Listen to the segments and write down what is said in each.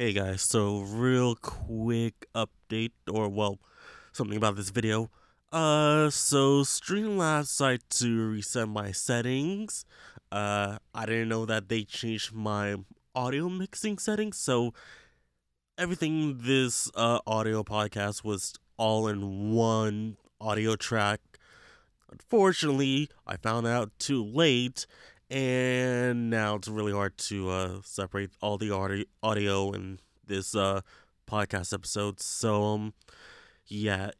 Hey guys, so real quick update, or well, something about this video. Uh, so Streamlabs decided to reset my settings. Uh, I didn't know that they changed my audio mixing settings, so everything this uh audio podcast was all in one audio track. Unfortunately, I found out too late, and now it's really hard to uh, separate all the audio in this uh, podcast episode. So, um, yeah,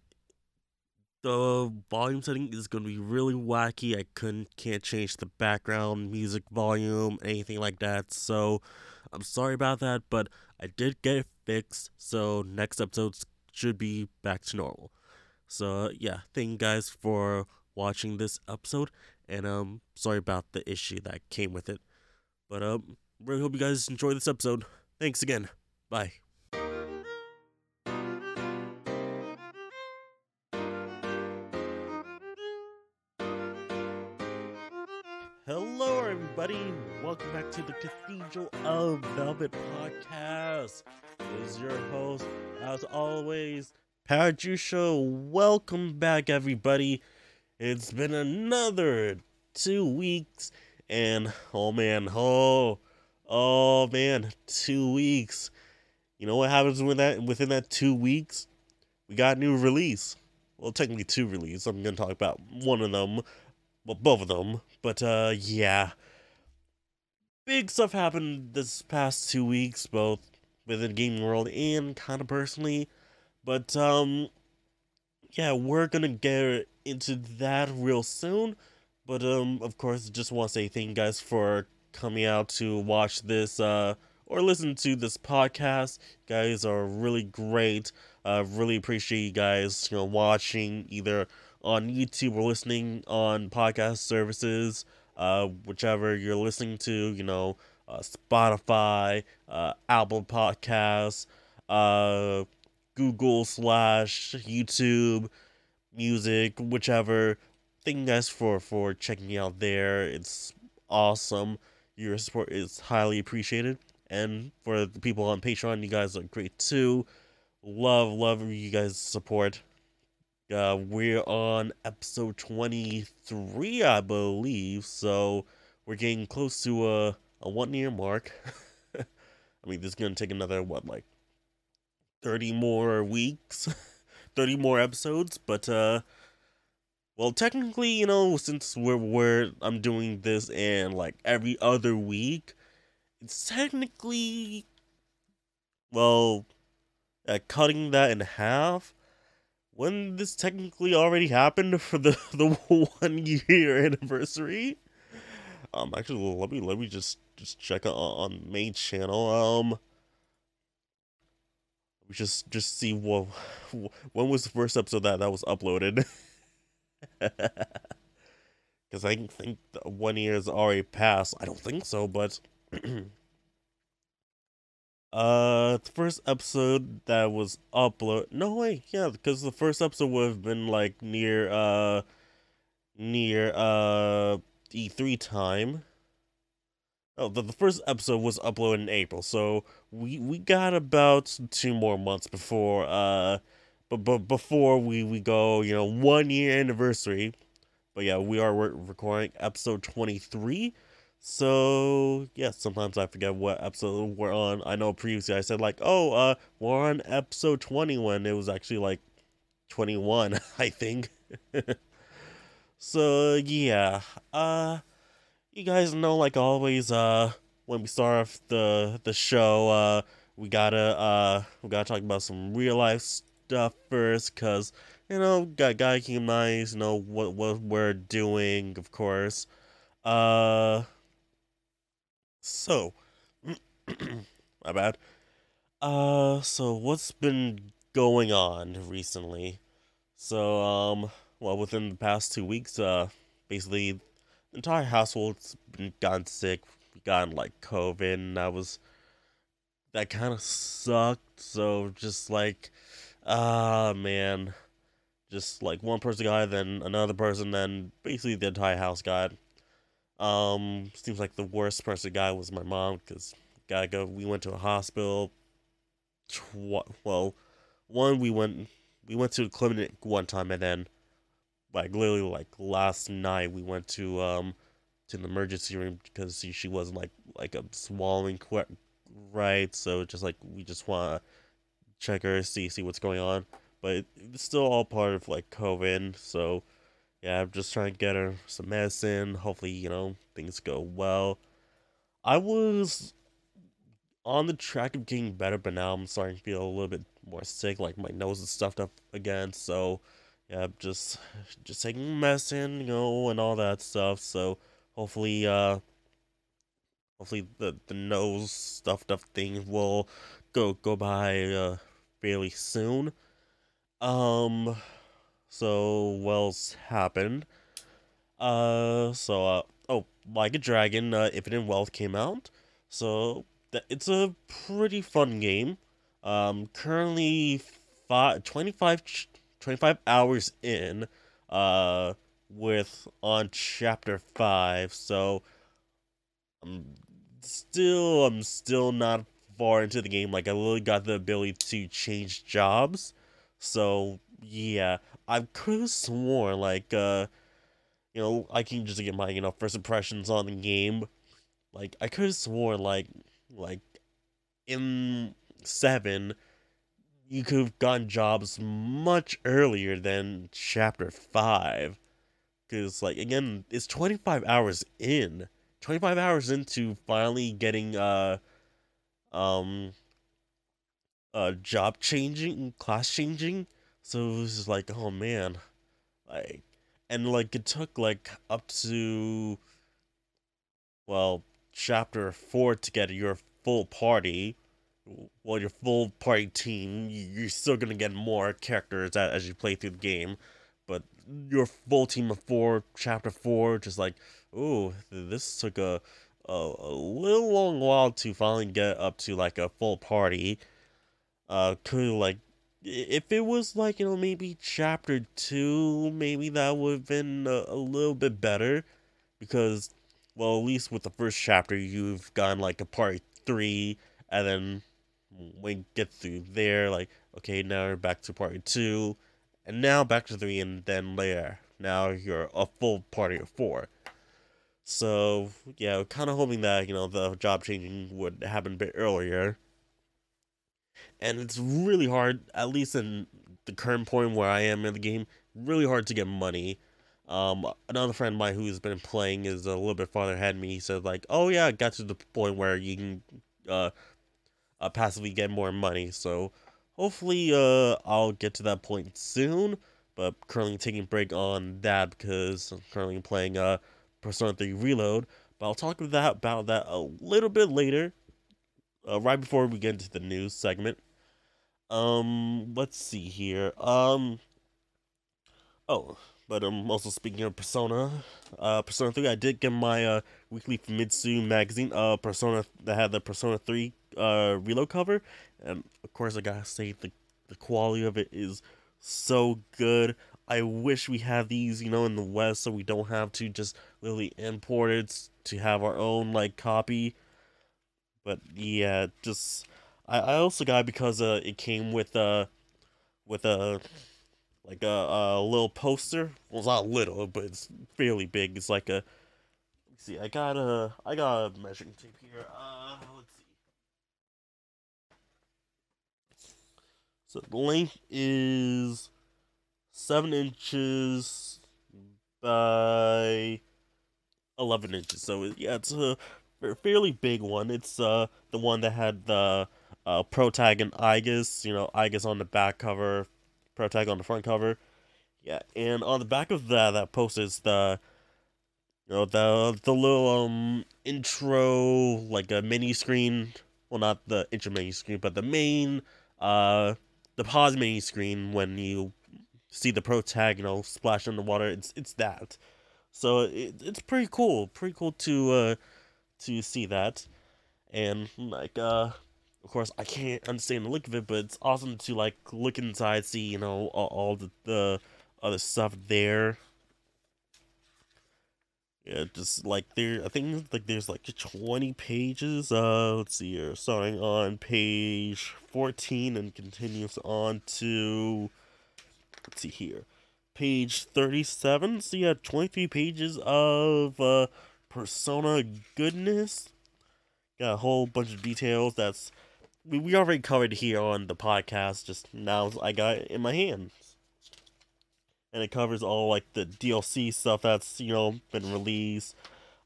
the volume setting is going to be really wacky. I couldn't can't change the background music volume, anything like that. So, I'm sorry about that, but I did get it fixed. So next episode should be back to normal. So yeah, thank you guys for watching this episode and um sorry about the issue that came with it. But um really hope you guys enjoy this episode. Thanks again. Bye. Hello, everybody. Welcome back to the Cathedral of Velvet podcast. This is your host, as always, PowerJusho. Welcome back, everybody. It's been another two weeks, and oh man, oh, oh man, two weeks. You know what happens with that? Within that two weeks, we got new release. Well, technically two releases. I'm gonna talk about one of them, well, both of them. But uh, yeah, big stuff happened this past two weeks, both within gaming world and kind of personally. But um, yeah, we're gonna get into that real soon. But um, of course, just want to say thank you guys for coming out to watch this uh or listen to this podcast. You guys are really great. Uh, really appreciate you guys, you know, watching either on YouTube or listening on podcast services, uh, whichever you're listening to, you know, uh, Spotify, uh, Apple Podcasts, uh, Google slash YouTube, music, whichever. Thank you guys for for checking me out there. It's awesome. Your support is highly appreciated. And for the people on Patreon, you guys are great too. Love, love you guys' support. Uh, we're on episode 23, I believe. So we're getting close to a, a one year mark. I mean, this is going to take another, what, like 30 more weeks? 30 more episodes? But, uh, well, technically, you know, since we're, we're I'm doing this and like every other week, it's technically, well, uh, cutting that in half when this technically already happened for the the one year anniversary. Um, actually, let me let me just just check on, on main channel. Um, just just see what when was the first episode that that was uploaded. Because I think one year has already passed. I don't think so, but Uh, the first episode that was upload. No way, yeah, because the first episode would have been like near uh near uh E3 time. Oh, the, the first episode was uploaded in April, so we we got about two more months before uh, but but before we we go, you know, one year anniversary. But yeah, we are recording episode twenty three. So yeah, sometimes I forget what episode we're on. I know previously I said like, oh, uh, we're on episode twenty when it was actually like twenty one, I think. so yeah, uh, you guys know like always, uh, when we start off the the show, uh, we gotta uh, we gotta talk about some real life stuff first, cause you know, got gotta keep nice, you know what what we're doing, of course. Uh so, my bad. Uh, so what's been going on recently? So, um, well, within the past two weeks, uh, basically, entire household's been gotten sick, gotten like COVID, and that was that kind of sucked. So, just like, ah, uh, man, just like one person got, then another person, then basically the entire house got. Um, seems like the worst person guy was my mom because gotta go. We went to a hospital. tw- well, one we went we went to the clinic one time, and then like literally like last night we went to um to the emergency room because she, she wasn't like like a swallowing qu- right, so just like we just want to check her, see see what's going on, but it's still all part of like COVID, so yeah, I'm just trying to get her some medicine. Hopefully, you know things go well. I was on the track of getting better, but now I'm starting to feel a little bit more sick. Like my nose is stuffed up again. So yeah, just just taking medicine, you know, and all that stuff. So hopefully, uh, hopefully the the nose stuffed up thing will go go by uh fairly soon. Um, so what's happened? Uh, so uh, oh, like a dragon, uh, Infinite Wealth came out. So that it's a pretty fun game. Um, currently five, 25, 25 hours in, uh, with on chapter five. So I'm still, I'm still not far into the game. Like I literally got the ability to change jobs. So yeah, I could have sworn like, uh, you know, I can just get my you know first impressions on the game. Like I could have sworn like like in seven, you could have gotten jobs much earlier than chapter five. Because, like, again, it's 25 hours in. 25 hours into finally getting, uh, um, uh, job changing, class changing. So it was like, oh man. Like, and, like, it took, like, up to, well, chapter four to get your full party, well, your full party team, you're still gonna get more characters as you play through the game. But your full team of four, chapter four, just like, ooh, this took a, a a little long while to finally get up to like a full party. Uh, could like, if it was like you know maybe chapter two, maybe that would have been a, a little bit better, because well, at least with the first chapter, you've gotten like a party three, and then when you get through there, like, okay, now you're back to party two, and now back to three, and then later, now you're a full party of four. So, yeah, kind of hoping that, you know, the job changing would happen a bit earlier. And it's really hard, at least in the current point where I am in the game, really hard to get money um, another friend of mine who's been playing is a little bit farther ahead of me. He said like, "Oh yeah, I got to the point where you can uh, uh passively get more money." So hopefully, uh, I'll get to that point soon. But currently taking break on that because I'm currently playing uh Persona 3 Reload. But I'll talk that about that a little bit later. Uh, right before we get into the news segment. Um, let's see here. Um, oh, but I'm also speaking of Persona, uh, Persona 3, I did get my uh, weekly Famitsu magazine, uh, Persona, that had the Persona 3 uh, reload cover. And of course, I gotta say, the, the quality of it is so good. I wish we had these, you know, in the West so we don't have to just literally import it to have our own, like, copy. But yeah, just. I, I also got it because uh, it came with, uh, with a. Uh, like a, a little poster. Well, it's not little, but it's fairly big. It's like a. See. I got a. I got a measuring tape here. Uh, let's see. So the length is seven inches by eleven inches. So yeah, it's a fairly big one. It's uh the one that had the uh Protag Aigis. You know, Aigis on the back cover, Protag on the front cover. Yeah, and on the back of that that post is the you know the the little um intro like a mini screen. Well, not the intro mini screen, but the main uh the pause mini screen when you see the protagonist splash in the water. It's it's that. So it, it's pretty cool. Pretty cool to uh to see that. And like uh of course, I can't understand the look of it, but it's awesome to like look inside, see you know all, all the, the other stuff there. Yeah, just like there, I think like there's like 20 pages. Uh, let's see here, starting on page 14 and continues on to, let's see here, page 37. So yeah, 23 pages of uh, Persona goodness. Got a whole bunch of details that's we, we already covered here on the podcast. Just now I got in my hands and it covers all like the DLC stuff that's you know been released.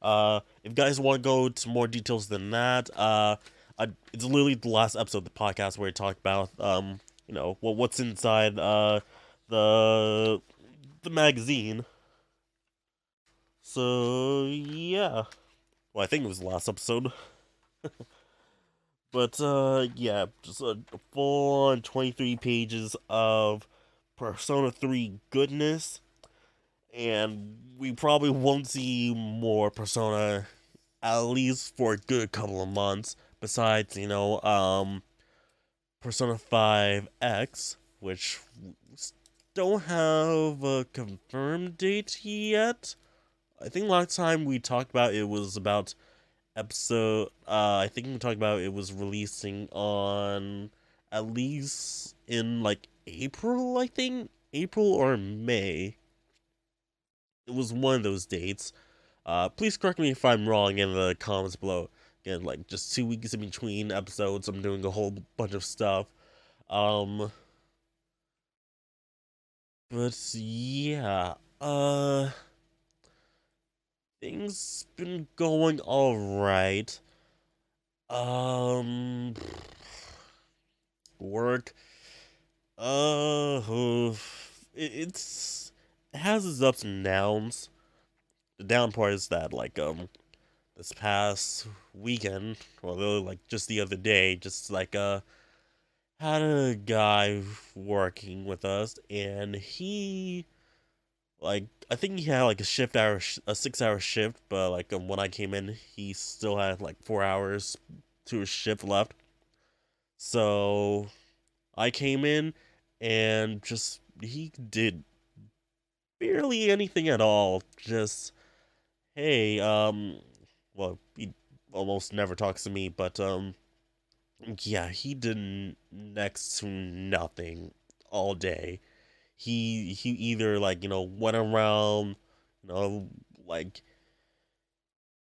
Uh, if guys want to go to more details than that, uh, I, it's literally the last episode of the podcast where I talk about um, you know, what what's inside uh the the magazine. So yeah, well I think it was the last episode. but uh, yeah, just a full on twenty three pages of Persona 3 goodness. And we probably won't see more Persona at least for a good couple of months. Besides, you know, um, Persona 5 X, which don't have a confirmed date yet. I think last time we talked about it was about episode. Uh, I think we talked about it was releasing on at least in like April, I think. April or May. It was one of those dates. Uh, please correct me if I'm wrong in the comments below. Again, like just two weeks in between episodes, I'm doing a whole bunch of stuff. Um, but yeah, uh, things been going all right. Um, work uh, it's it has its ups and downs. The down part is that like um this past weekend, or really like just the other day, just like uh had a guy working with us and he like I think he had like a shift hour a 6 hour shift, but like um, when I came in, he still had like 4 hours to his shift left. So I came in and just he did barely anything at all. Just hey, um, well, he almost never talks to me, but um, yeah, he did next to nothing all day. He he either like you know went around, you know, like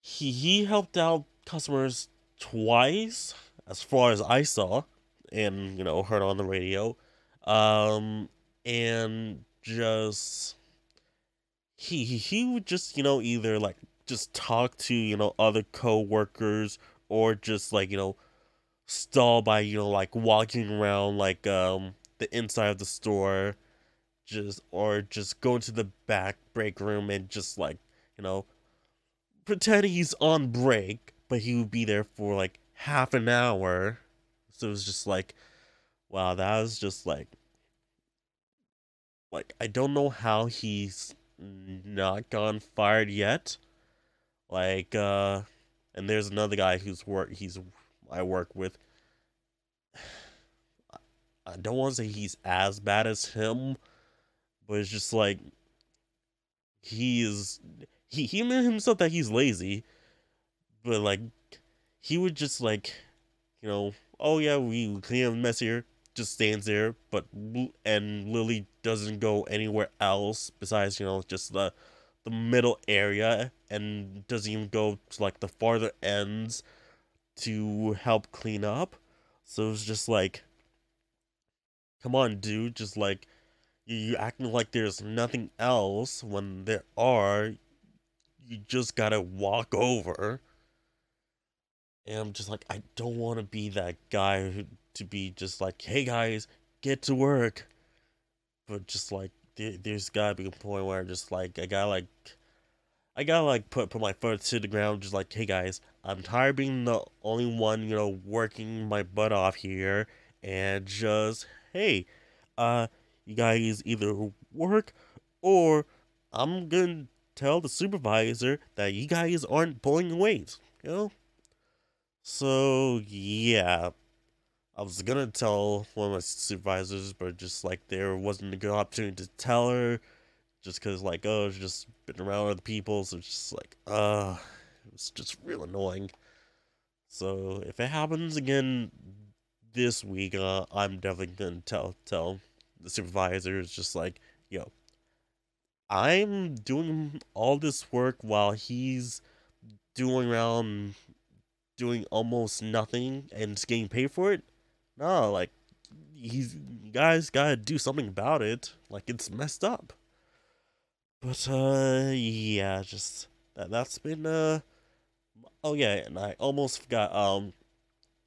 he he helped out customers twice, as far as I saw, and you know heard on the radio um, and just he he would just you know either like just talk to you know other co-workers or just like you know stall by you know like walking around like um the inside of the store just or just go into the back break room and just like you know pretend he's on break but he would be there for like half an hour. So it was just like wow that was just like like I don't know how he's not gone fired yet. Like uh and there's another guy who's work he's I work with. I don't want to say he's as bad as him, but it's just like he is he he himself that he's lazy, but like he would just like you know, oh yeah, we clean up mess here just stands there, but and Lily doesn't go anywhere else besides you know just the the middle area and doesn't even go to like the farther ends to help clean up. So it's just like, come on, dude, just like you, you acting like there's nothing else when there are. You just gotta walk over. And I'm just like, I don't want to be that guy who to be just like, hey guys, get to work. But just like, there, there's gotta be a point where just like, I gotta like, I gotta like put put my foot to the ground, just like, hey guys, I'm tired being the only one, you know, working my butt off here, and just, hey, uh, you guys either work or I'm gonna tell the supervisor that you guys aren't pulling weight, you know? So, yeah, I was gonna tell one of my supervisors, but just like there wasn't a good opportunity to tell her just because like oh it's just been around other people so it's just like uh it was just real annoying. So if it happens again this week uh i'm definitely gonna tell tell the supervisors just like yo i'm doing all this work while he's doing around doing almost nothing and just getting paid for it no like he's you guys gotta do something about it like it's messed up but uh yeah, just that that's been uh oh yeah, and I almost forgot um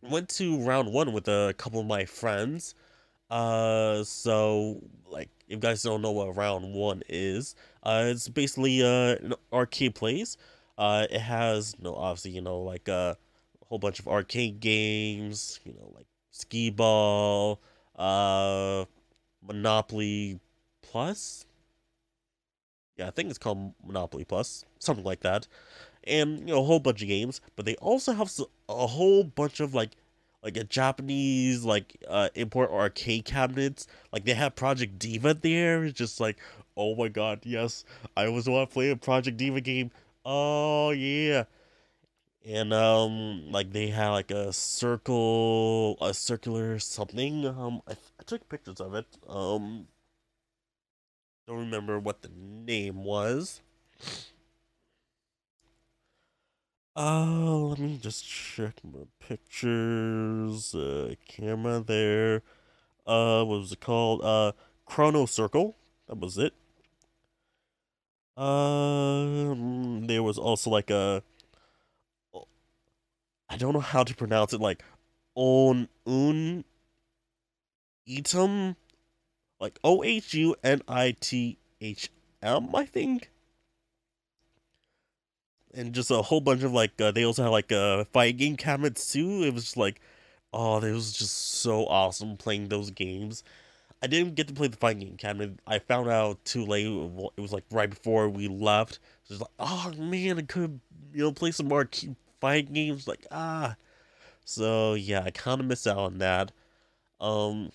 went to round 1 with a couple of my friends. Uh so like if you guys don't know what round 1 is, uh it's basically uh an arcade place. Uh it has you know obviously, you know, like uh, a whole bunch of arcade games, you know, like skee ball, uh Monopoly Plus, yeah, I think it's called Monopoly Plus, something like that, and you know a whole bunch of games. But they also have a whole bunch of like like a Japanese like uh import arcade cabinets. Like they have Project Diva there. It's just like, oh my god, yes, I was want to play a Project Diva game. Oh yeah. And um like they had like a circle a circular something. Um I, I took pictures of it. Um don't remember what the name was. Uh, let me just check my pictures. Uh, camera there. Uh, what was it called? Uh, Chrono Circle. That was it. Um, there was also like a. I don't know how to pronounce it. Like, on un item like O H U N I T H M, I think. And just a whole bunch of like, uh, they also had like uh, fight game cabinets too. It was just like, oh, it was just so awesome playing those games. I didn't get to play the fight game cabinet. I found out too late. It was like right before we left. So it's like, oh man, I could you know play some more fight games. Like ah, so yeah, I kind of missed out on that. Um,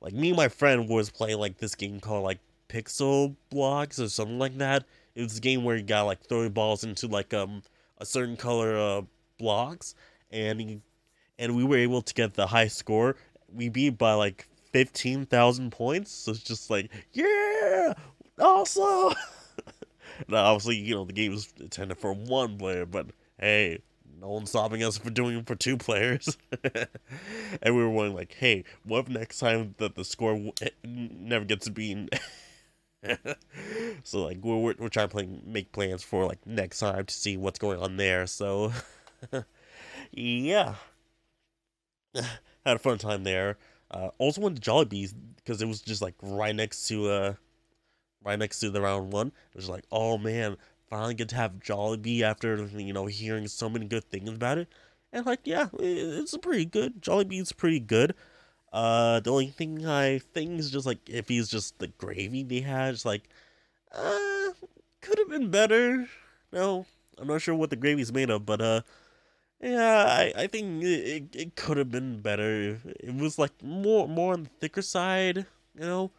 like me and my friend was playing like this game called like Pixel Blocks or something like that. It was a game where you got like throwing balls into like um a certain color uh blocks and he, and we were able to get the high score. We beat by like fifteen thousand points. So it's just like yeah, awesome. now obviously you know the game is intended for one player, but hey, no one's stopping us for doing it for two players. and we were wondering, like, hey, what if next time that the score w- eh, never gets beaten? so like we're, we're trying to play, make plans for like next time to see what's going on there. So yeah, had a fun time there. Uh, also went to Jollibee's because it was just like right next to uh right next to the round one. It was like, oh man, finally get to have Jollibee after you know hearing so many good things about it. And like, yeah, it's pretty good. Jollibee's pretty good. Uh, the only thing I think is just like if he's just the gravy they had, it's like, uh, could have been better. No, I'm not sure what the gravy's made of, but uh, yeah, I, I think it, it, it could have been better. It was like more more on the thicker side, you know.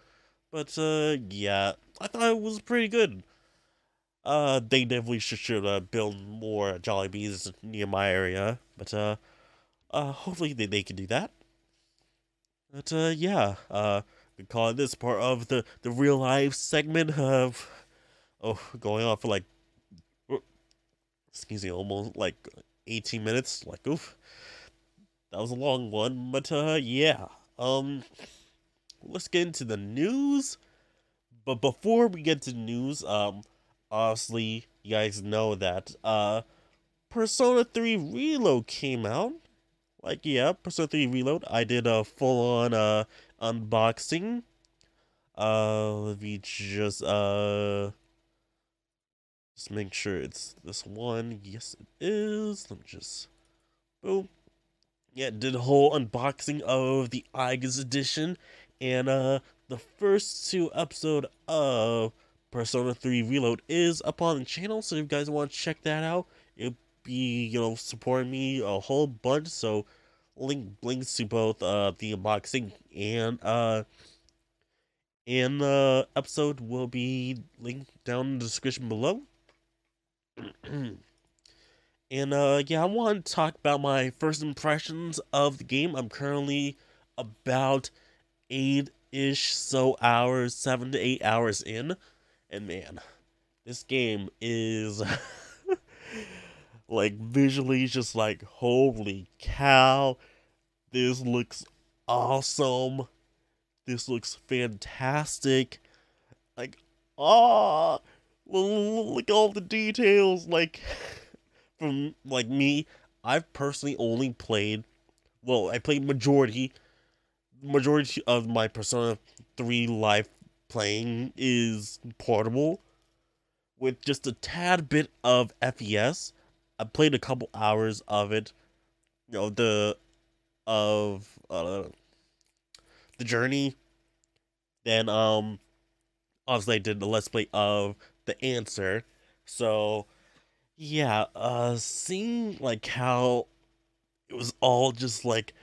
But uh, yeah, I thought it was pretty good uh, they definitely should, should uh, build more Jollibees near my area. But uh, uh, hopefully they, they can do that. But uh, yeah, uh, we call this part of the the real life segment of oh going on for like excuse me almost like 18 minutes like oof that was a long one but uh yeah um let's get into the news but before we get to news um obviously you guys know that uh Persona 3 Reload came out. Like yeah, Persona 3 Reload. I did a full on uh unboxing. Uh let me just uh just make sure it's this one. Yes it is. Let me just boom. Yeah, did a whole unboxing of the Aigis edition and uh the first two episode of Persona 3 Reload is up on the channel, so if you guys want to check that out, it'll be, you know, supporting me a whole bunch, so link links to both uh the unboxing and uh And the episode will be linked down in the description below. and uh yeah, I want to talk about my first impressions of the game. I'm currently about eight ish so hours, seven to eight hours in. And man, this game is like visually just like holy cow. This looks awesome. This looks fantastic. Like, ah, look at all the details. Like, from like me, I've personally only played. Well, I played majority. Majority of my Persona Three life playing is portable, with just a tad bit of FES. I played a couple hours of it. You know the of uh, the journey. Then um obviously I did the let's play of the answer. So yeah, uh seeing like how it was all just like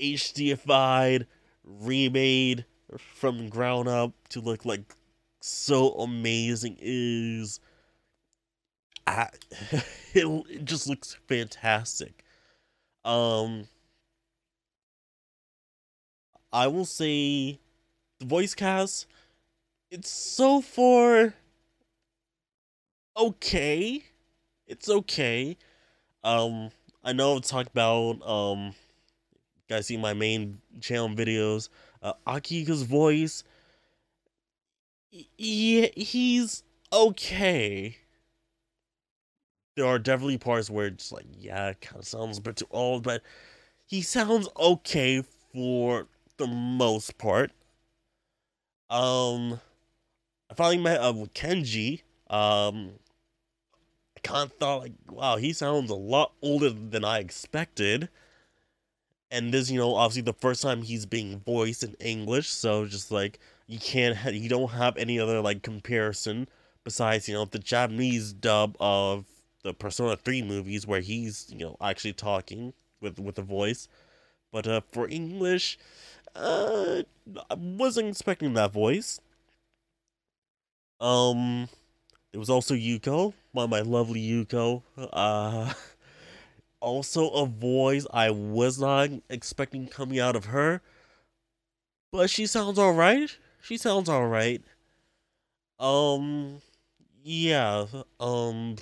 HDified, remade from ground up to look like so amazing is I, it, it just looks fantastic. Um I will say the voice cast it's so far okay. It's okay. Um I know I've talked about um guys see my main channel videos. Uh Akihiko's voice yeah, he's okay. There are definitely parts where it's like, yeah, it kind of sounds a bit too old, but he sounds okay for the most part. Um, I finally met up with Kenji. Um, I kind of thought like, wow, he sounds a lot older than I expected. And this, you know, obviously the first time he's being voiced in English, so just like you can't, ha- you don't have any other like comparison besides, you know, the Japanese dub of the Persona Three movies where he's, you know, actually talking with with a voice. But uh, for English, uh, I wasn't expecting that voice. Um, there was also Yuko, my my lovely Yuko. Uh, also a voice I was not expecting coming out of her, but she sounds all right. She sounds all right. Um, yeah. Um,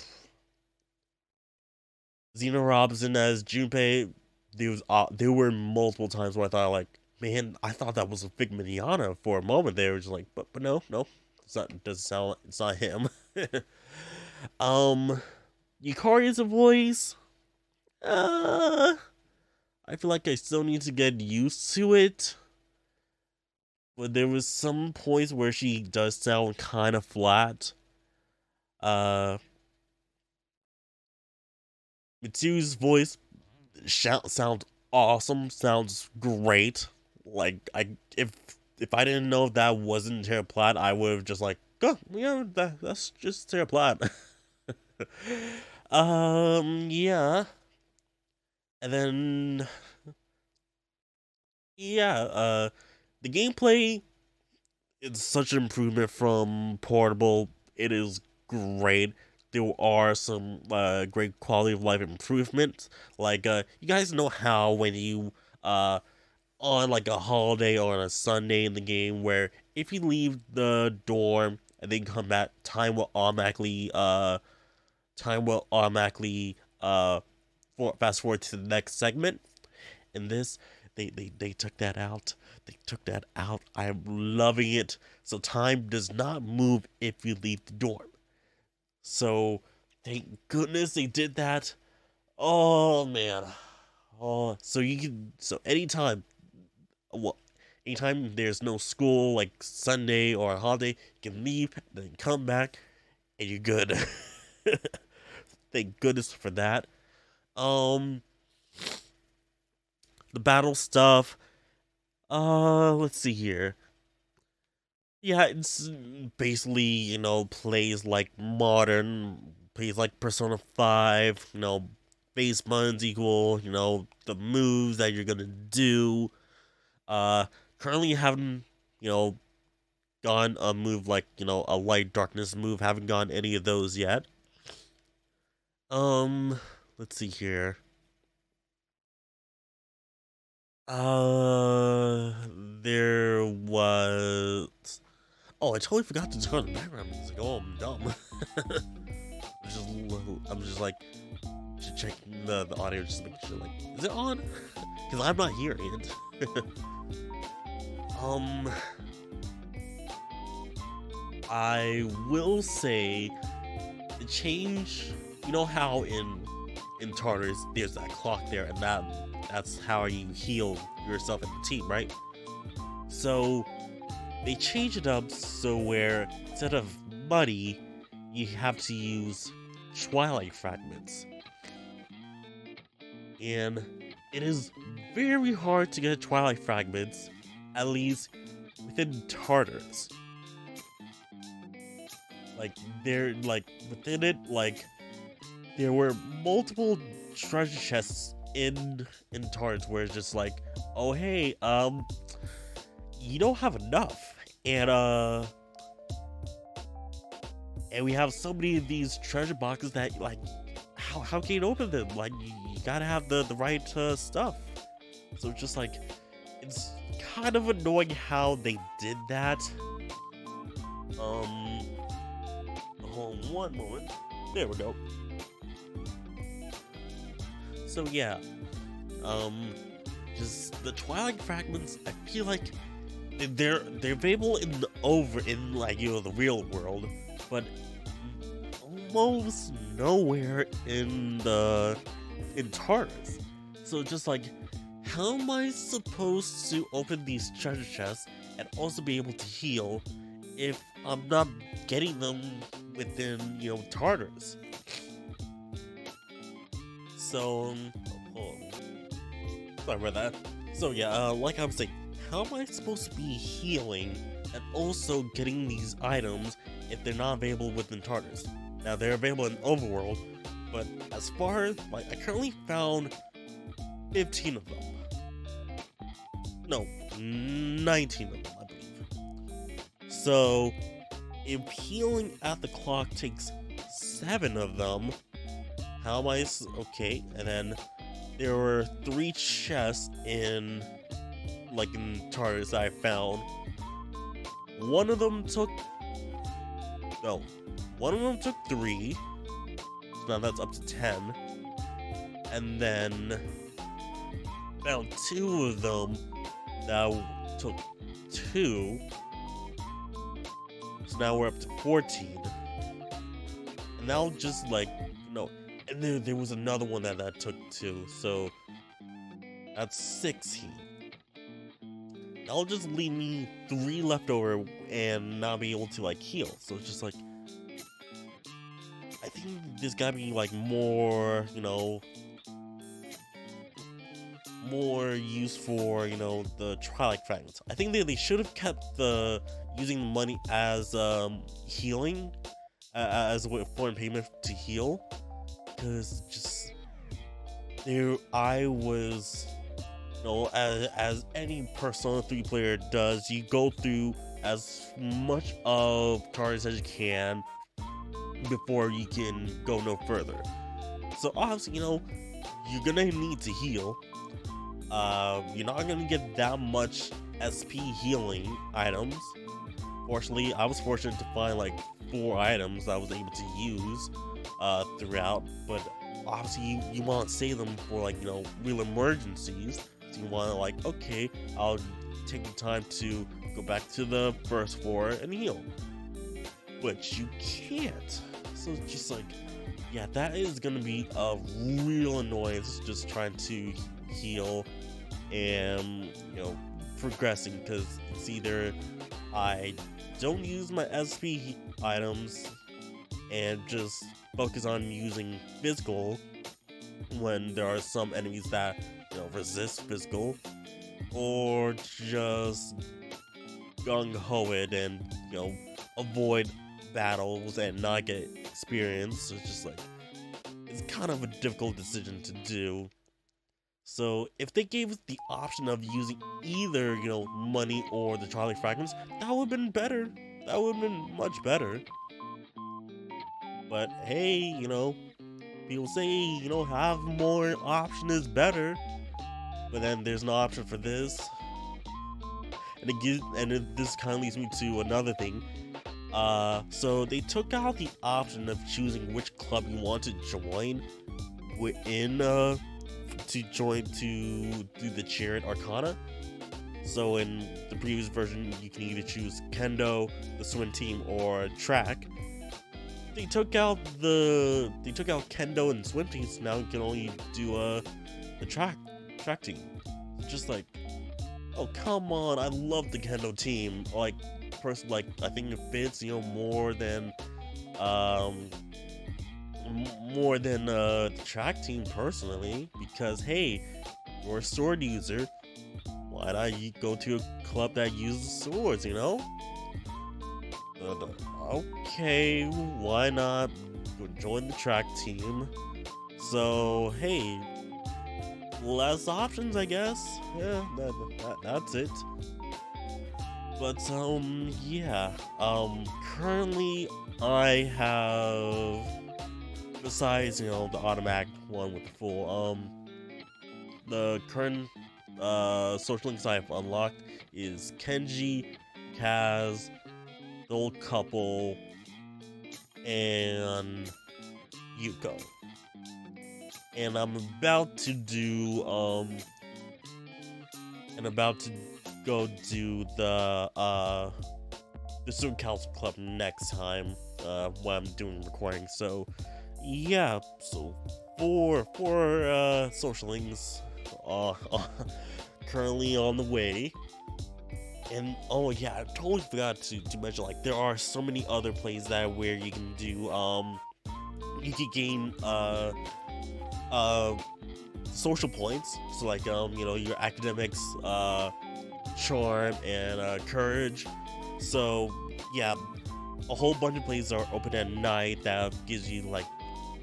Zeno Robinson as Junpei. There was uh, there were multiple times where I thought like man, I thought that was a Mignogna for a moment. They were just like, but but no, no, it's not. Doesn't sound. It's not him. um, Yukari's a voice. Uh, I feel like I still need to get used to it. But there was some points where she does sound kind of flat. Uh, Mitsu's voice sounds awesome, sounds great like I if if I didn't know that wasn't Tara Platt, I would have just like, oh yeah, that, that's just Tara Platt. um yeah. And then yeah, uh the gameplay it's such an improvement from portable. It is great. There are some uh, great quality of life improvements. Like uh, you guys know how when you uh on like a holiday or on a Sunday in the game where if you leave the dorm and then come back, time will automatically uh time will automatically uh for, fast forward to the next segment. And this, they, they they took that out. They took that out. I'm loving it. So time does not move if you leave the dorm. So thank goodness they did that. Oh man. Oh, so you can so anytime well, anytime there's no school, like Sunday or a holiday, you can leave, then come back, and you're good. Thank goodness for that. Um, the battle stuff. Uh, let's see here. Yeah, it's basically you know plays like modern, plays like Persona Five. You know, base buttons equal you know the moves that you're gonna do uh, currently haven't you know, gone a move like, you know, a light darkness move. Haven't gone any of those yet. Um, let's see here. Uh, there was. Oh, I totally forgot to turn the background music. Oh, I'm dumb. I'm just, I'm just like checking the, the audio just to make sure, like, is it on? Because I'm not hearing it. um, I will say the change. You know how in in Tartarus there's that clock there, and that that's how you heal yourself and the team, right? So they changed it up so where instead of money, you have to use twilight fragments. And it is very hard to get twilight fragments, at least within Tartarus. Like they're, like within it, like there were multiple treasure chests in in Tartarus where it's just like, oh hey, um you don't have enough. And uh and we have so many of these treasure boxes that like how how can you open them? Like you, you gotta have the the right uh, stuff. So it's just like it's kind of annoying how they did that. Um, hold on one moment. There we go. So yeah, um, just the Twilight fragments. I feel like they're they're available in the over in like you know the real world, but almost nowhere in the in Tartarus. So just like, how am I supposed to open these treasure chests and also be able to heal if I'm not getting them within you know Tartarus? So, oh, sorry about that. So yeah, uh, like I was saying, how am I supposed to be healing and also getting these items if they're not available within Tartarus? Now they're available in Overworld, but as far as like I currently found 15 of them. No, 19 of them, I believe. So if healing at the clock takes seven of them, how am I okay? And then there were three chests in like in Tartarus I found. One of them took no, one of them took three. So now that's up to ten. And then found two of them that took two. So now we're up to 14. And now just like no and there, there was another one that that took two, so that's 16. That'll just leave me three left over and not be able to like heal. So it's just like I think there's gotta be like more, you know, more use for you know the Twilight fragments. I think they, they should have kept the using the money as um, healing as a foreign payment to heal because just there I was you know as as any Persona 3 player does, you go through as much of cards as you can before you can go no further. So obviously, you know, you're gonna need to heal. Uh, you're not gonna get that much SP healing items. Fortunately, I was fortunate to find like four items I was able to use uh, throughout, but obviously you, you want to save them for like you know real emergencies. So you want to like okay, I'll take the time to go back to the first floor and heal, but you can't. So it's just like yeah, that is gonna be a real annoyance just trying to heal and you know progressing because it's either I don't use my SP items and just focus on using physical when there are some enemies that you know resist physical, or just gung ho it and you know avoid battles and not get experience. It's just like it's kind of a difficult decision to do. So if they gave us the option of using either, you know, money or the Twilight fragments, that would have been better. That would have been much better. But hey, you know, people say, you know, have more option is better. But then there's no option for this. And it gives and it, this kind of leads me to another thing. Uh, so they took out the option of choosing which club you want to join within uh to join to do the Chariot Arcana. So in the previous version, you can either choose kendo, the swim team, or track. They took out the they took out kendo and swim teams. Now you can only do uh the track track team. Just like, oh come on! I love the kendo team. Like, person like I think it fits you know more than um more than uh, the track team personally because hey, you're a sword user. Why not you go to a club that uses swords? You know. Okay, why not join the track team? So hey, less options, I guess. Yeah, that, that, that's it. But um, yeah. Um, currently I have besides you know the automatic one with the full um the current uh social links I've unlocked is Kenji, Kaz, old couple, and Yuko. And I'm about to do um and about to go do the uh the Student Council Club next time uh when I'm doing recording so yeah, so four four uh, social links uh, uh, currently on the way. And oh yeah, I totally forgot to, to mention like there are so many other plays that where you can do um you can gain uh uh social points. So like um you know your academics uh charm and uh courage. So yeah, a whole bunch of plays are open at night that gives you like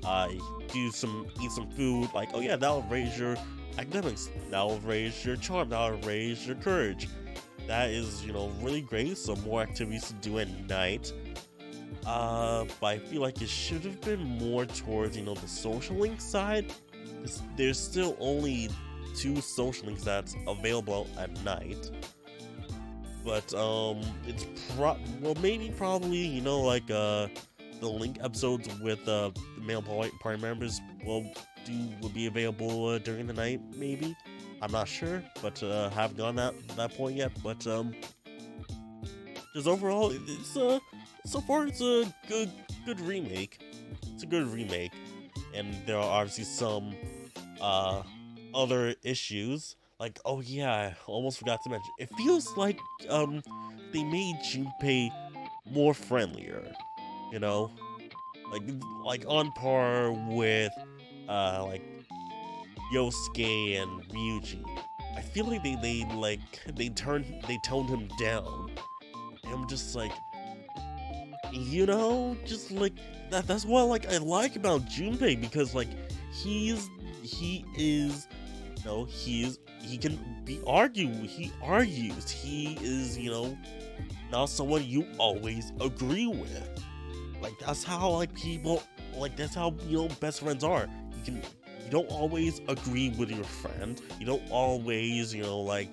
uh, do some eat some food. Like, oh yeah, that'll raise your academics. That'll raise your charm. That'll raise your courage. That is, you know, really great. So more activities to do at night. Uh, but I feel like it should have been more towards, you know, the social link side. There's still only two social links that's available at night. But um, it's pro well maybe probably you know like uh the link episodes with uh, the male party members will do will be available uh, during the night, maybe. I'm not sure, but uh, haven't gone that that point yet. But um, just overall, it's uh, so far it's a good good remake. It's a good remake, and there are obviously some uh other issues. Like, oh yeah, I almost forgot to mention. It feels like um they made Junpei more friendlier you know, like like on par with uh like Yosuke and Ryuji. I feel like they they like they turned they toned him down. And I'm just like you know, just like that that's what like I like about Junpei because like he's he is you know, he he can be argue he argues. He is, you know, not someone you always agree with. Like that's how like people like that's how you know best friends are. You can you don't always agree with your friend. You don't always, you know, like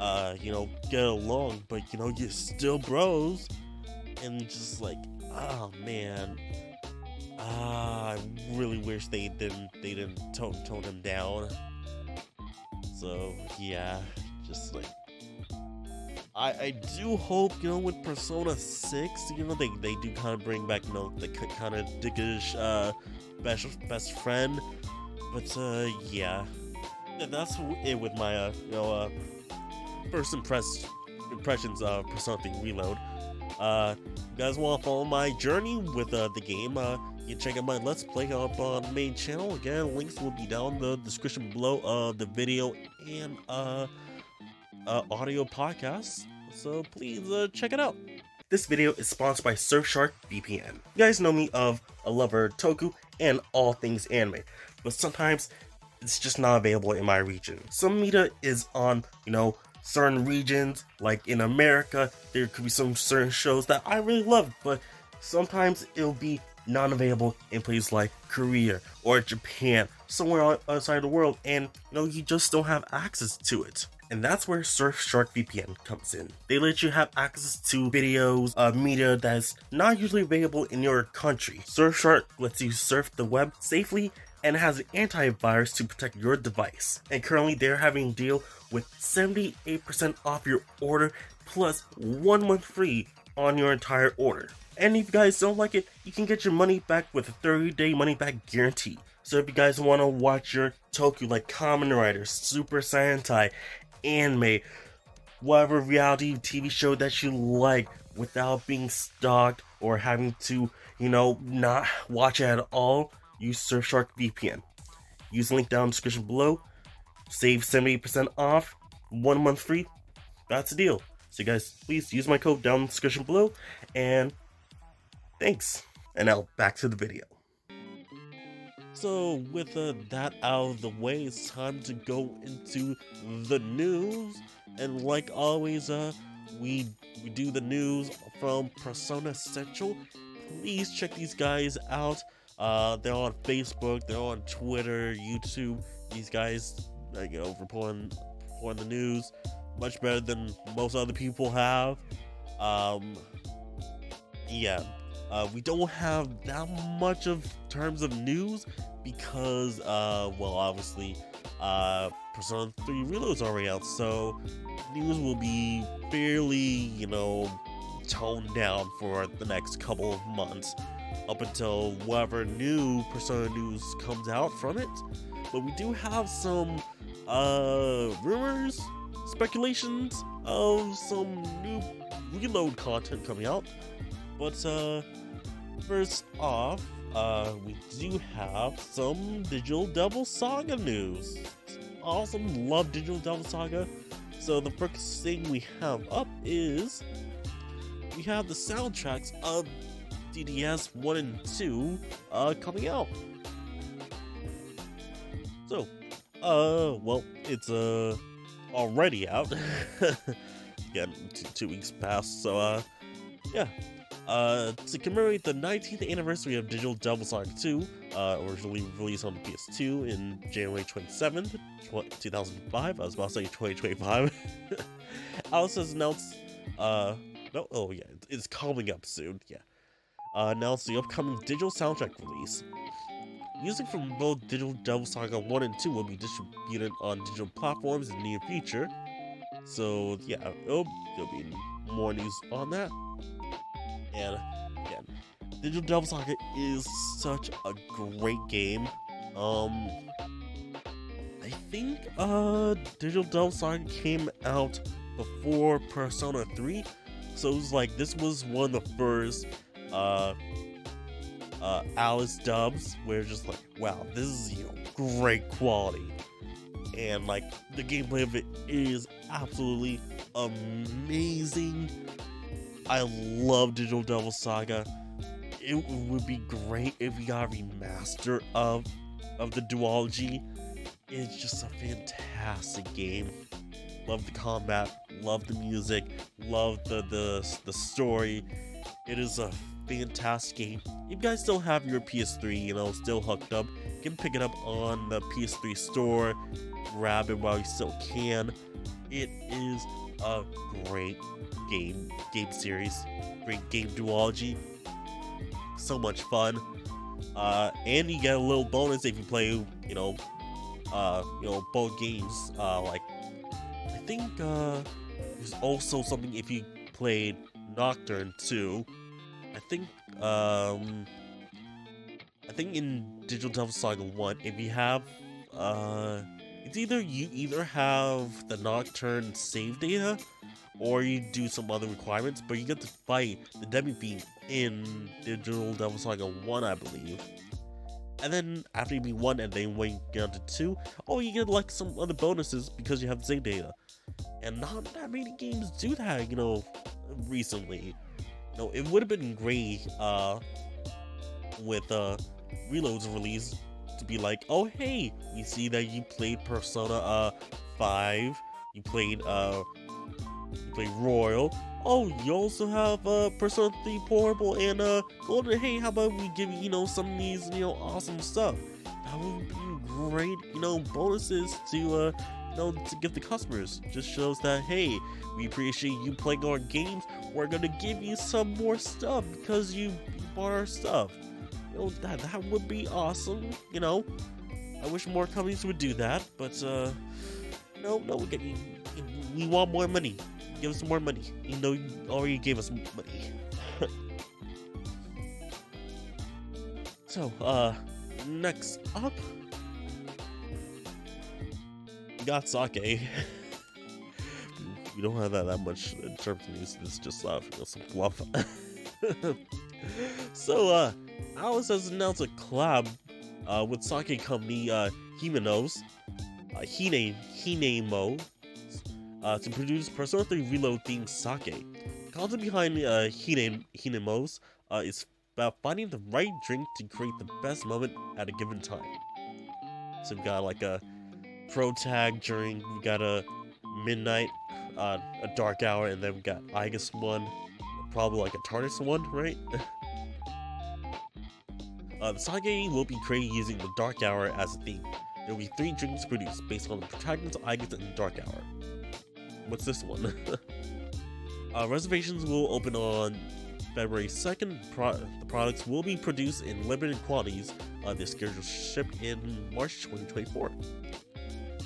uh, you know, get along, but you know, you're still bros. And just like, oh man. Ah, I really wish they didn't they didn't tone tone him down. So yeah, just like I, I do hope, you know, with Persona 6, you know, they, they do kind of bring back, you know, the kind of dickish uh, best, best friend. But, uh, yeah. That's it with my, uh, you know, uh, first impress, impressions of Persona 3 Reload. Uh, you guys want to follow my journey with uh, the game, uh, you can check out my Let's Play up on the main channel. Again, links will be down in the description below of the video and, uh, uh, audio podcast, so please uh, check it out. This video is sponsored by Surfshark VPN. You guys know me of a lover Toku and all things anime, but sometimes it's just not available in my region. Some media is on, you know, certain regions, like in America, there could be some certain shows that I really love, but sometimes it'll be non available in places like Korea or Japan, somewhere outside of the world, and you know, you just don't have access to it. And that's where Surfshark VPN comes in. They let you have access to videos, uh, media that's not usually available in your country. Surfshark lets you surf the web safely and has an antivirus to protect your device. And currently, they're having a deal with 78% off your order plus one month free on your entire order. And if you guys don't like it, you can get your money back with a 30 day money back guarantee. So if you guys want to watch your Tokyo like Kamen Rider, Super Sentai, anime, whatever reality TV show that you like without being stalked or having to, you know, not watch it at all, use Surfshark VPN. Use the link down in the description below. Save 70% off, one month free. That's the deal. So, guys, please use my code down in the description below. And thanks. And now back to the video. So, with uh, that out of the way, it's time to go into the news. And like always, uh, we we do the news from Persona Central. Please check these guys out. Uh, they're on Facebook, they're on Twitter, YouTube. These guys, uh, you know, reporting reporting the news much better than most other people have. Um, yeah, uh, we don't have that much of terms of news because, uh, well, obviously, uh, Persona 3 Reload's already out, so news will be fairly, you know, toned down for the next couple of months up until whatever new Persona news comes out from it. But we do have some uh, rumors, speculations of some new Reload content coming out. But uh, first off, uh, we do have some Digital Devil Saga news. Awesome, love Digital Devil Saga. So the first thing we have up is we have the soundtracks of DDS 1 and 2 uh, coming out. So, uh, well, it's uh already out. yeah, two, two weeks passed. So, uh, yeah, uh, to commemorate the 19th anniversary of Digital Devil Saga 2, uh, originally released on the PS2 in January 27th, 2005. I was about to say 2025. Atlus has announced, uh, no, oh yeah, it's coming up soon, yeah. Uh, announced the upcoming digital soundtrack release. Music from both Digital Devil Saga 1 and 2 will be distributed on digital platforms in the near future. So, yeah, there'll be more news on that. And again, Digital Devil Saga is such a great game. Um, I think uh, Digital Devil Saga came out before Persona 3, so it was like this was one of the first uh, uh, Atlus dubs we're just like, wow, this is you know great quality, and like the gameplay of it is absolutely amazing. I love Digital Devil Saga. It would be great if we got a remaster of of the duology. It's just a fantastic game. Love the combat, love the music, love the the, the story. It is a fantastic game. If you guys still have your PS3, you know, still hooked up, you can pick it up on the PS3 store, grab it while you still can. It is a great game game series, great game duology. So much fun. Uh, and you get a little bonus if you play, you know, uh, you know, both games. Uh, like, I think uh, there's also something if you played Nocturne 2. I think, um, I think in Digital Devil Saga 1, if you have, uh, it's either you either have the Nocturne save data or you do some other requirements, but you get to fight the Demi-fiend in Digital Devil Saga 1, I believe. And then after you beat 1 and then when you get to 2, oh, you get like some other bonuses because you have save data. And not that many games do that, you know, recently. It would have been great uh, with uh, Reload's release to be like, oh hey, we see that you played Persona uh 5, you played uh you played Royal. Oh, you also have uh Persona 3 Portable and uh Golden. Hey, how about we give you, you know, some of these, you know, awesome stuff. That would be great, you know, bonuses to uh you know to give the customers. Just shows that hey, we appreciate you playing our games. We're gonna give you some more stuff because you bought our stuff. You know, that that would be awesome, you know. I wish more companies would do that, but uh no, no, we, get, we want more money. Give us more money. You know, you already gave us money. so, uh, next up, got sake. we don't have that that much in terms of news. It's just uh, some fluff. so, uh, Atlus has announced a collab uh, with sake company uh, Himeno's, uh, Hine Hinemo, uh, to produce Persona 3 Reload themed sake. The concept behind uh, Hine Hinemo's uh, is about finding the right drink to create the best moment at a given time. So we've got like a pro tag drink, we got a midnight, uh, a dark hour, and then we got Aigis one, probably like a Tartarus one, right? uh, the sake will be created using the dark hour as a theme. There will be three drinks produced based on the protagonist Aigis and the dark hour. What's this one? uh, reservations will open on February 2nd. Pro the products will be produced in limited quantities. Uh, they're scheduled to ship in March 2024.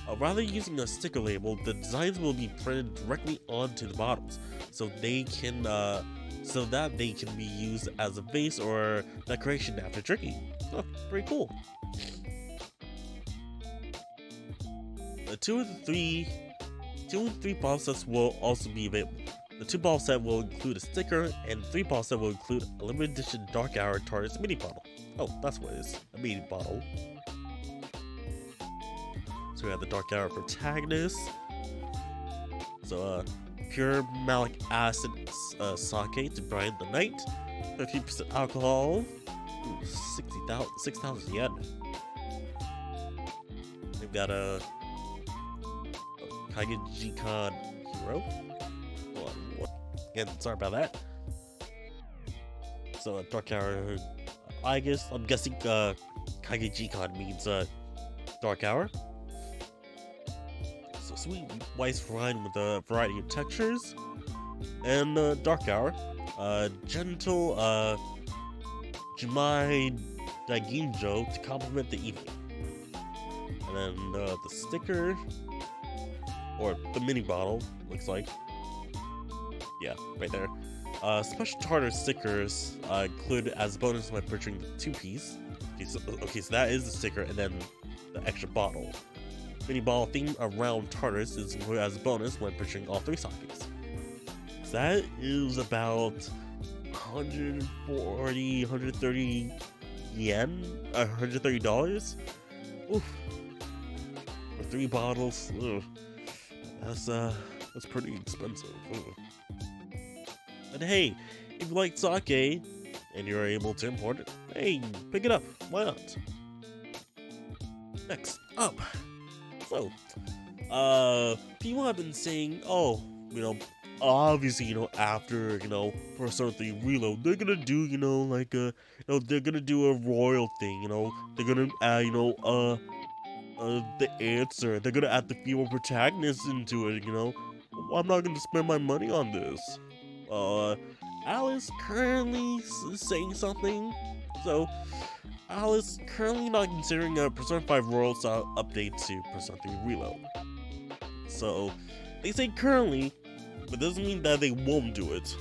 Uh, rather using a sticker label, the designs will be printed directly onto the bottles, so they can, uh, so that they can be used as a vase or decoration after drinking. Oh, pretty cool. The two of the three, two and three bottle sets will also be available. The two bottle set will include a sticker, and three bottle set will include a limited edition Dark Hour Tartarus mini bottle. Oh, that's what it is, a mini bottle. We have the Dark Hour protagonist. So, uh, pure malic acid uh, sake to brighten the night. 50% alcohol. 60,000 6,000 yen. We've got a, a Kaigejikan hero. Hold on, what? Again, sorry about that. So, uh, Dark Hour, I guess, I'm guessing uh, Kaigejikan means uh, Dark Hour sweet white wine with a variety of textures, and uh, dark hour, uh, gentle uh, Junmai Daiginjo to complement the evening. And then uh, the sticker, or the mini bottle, looks like. Yeah, right there. Uh, special tartar stickers uh, included as a bonus by purchasing the two piece. Okay so, okay, so that is the sticker, and then the extra bottle mini ball theme around Tartarus is included as a bonus when purchasing all three sockets. So that is about 140, 130 yen, uh, 130 dollars. Oof. For three bottles, ugh. that's uh, that's pretty expensive. Ugh. But hey, if you like sake and you're able to import it, hey, pick it up. Why not? Next up. So, uh, people have been saying, oh, you know, obviously, you know, after, you know, Persona 3 Reload, they're gonna do, you know, like, a, you know, they're gonna do a royal thing, you know, they're gonna add, you know, uh, uh, the answer, they're gonna add the female protagonist into it, you know. I'm not gonna spend my money on this. Uh, Atlus currently saying something, so Atlus currently not considering a Persona 5 Royal style update to Persona 3 Reload. So, they say currently, but doesn't mean that they won't do it.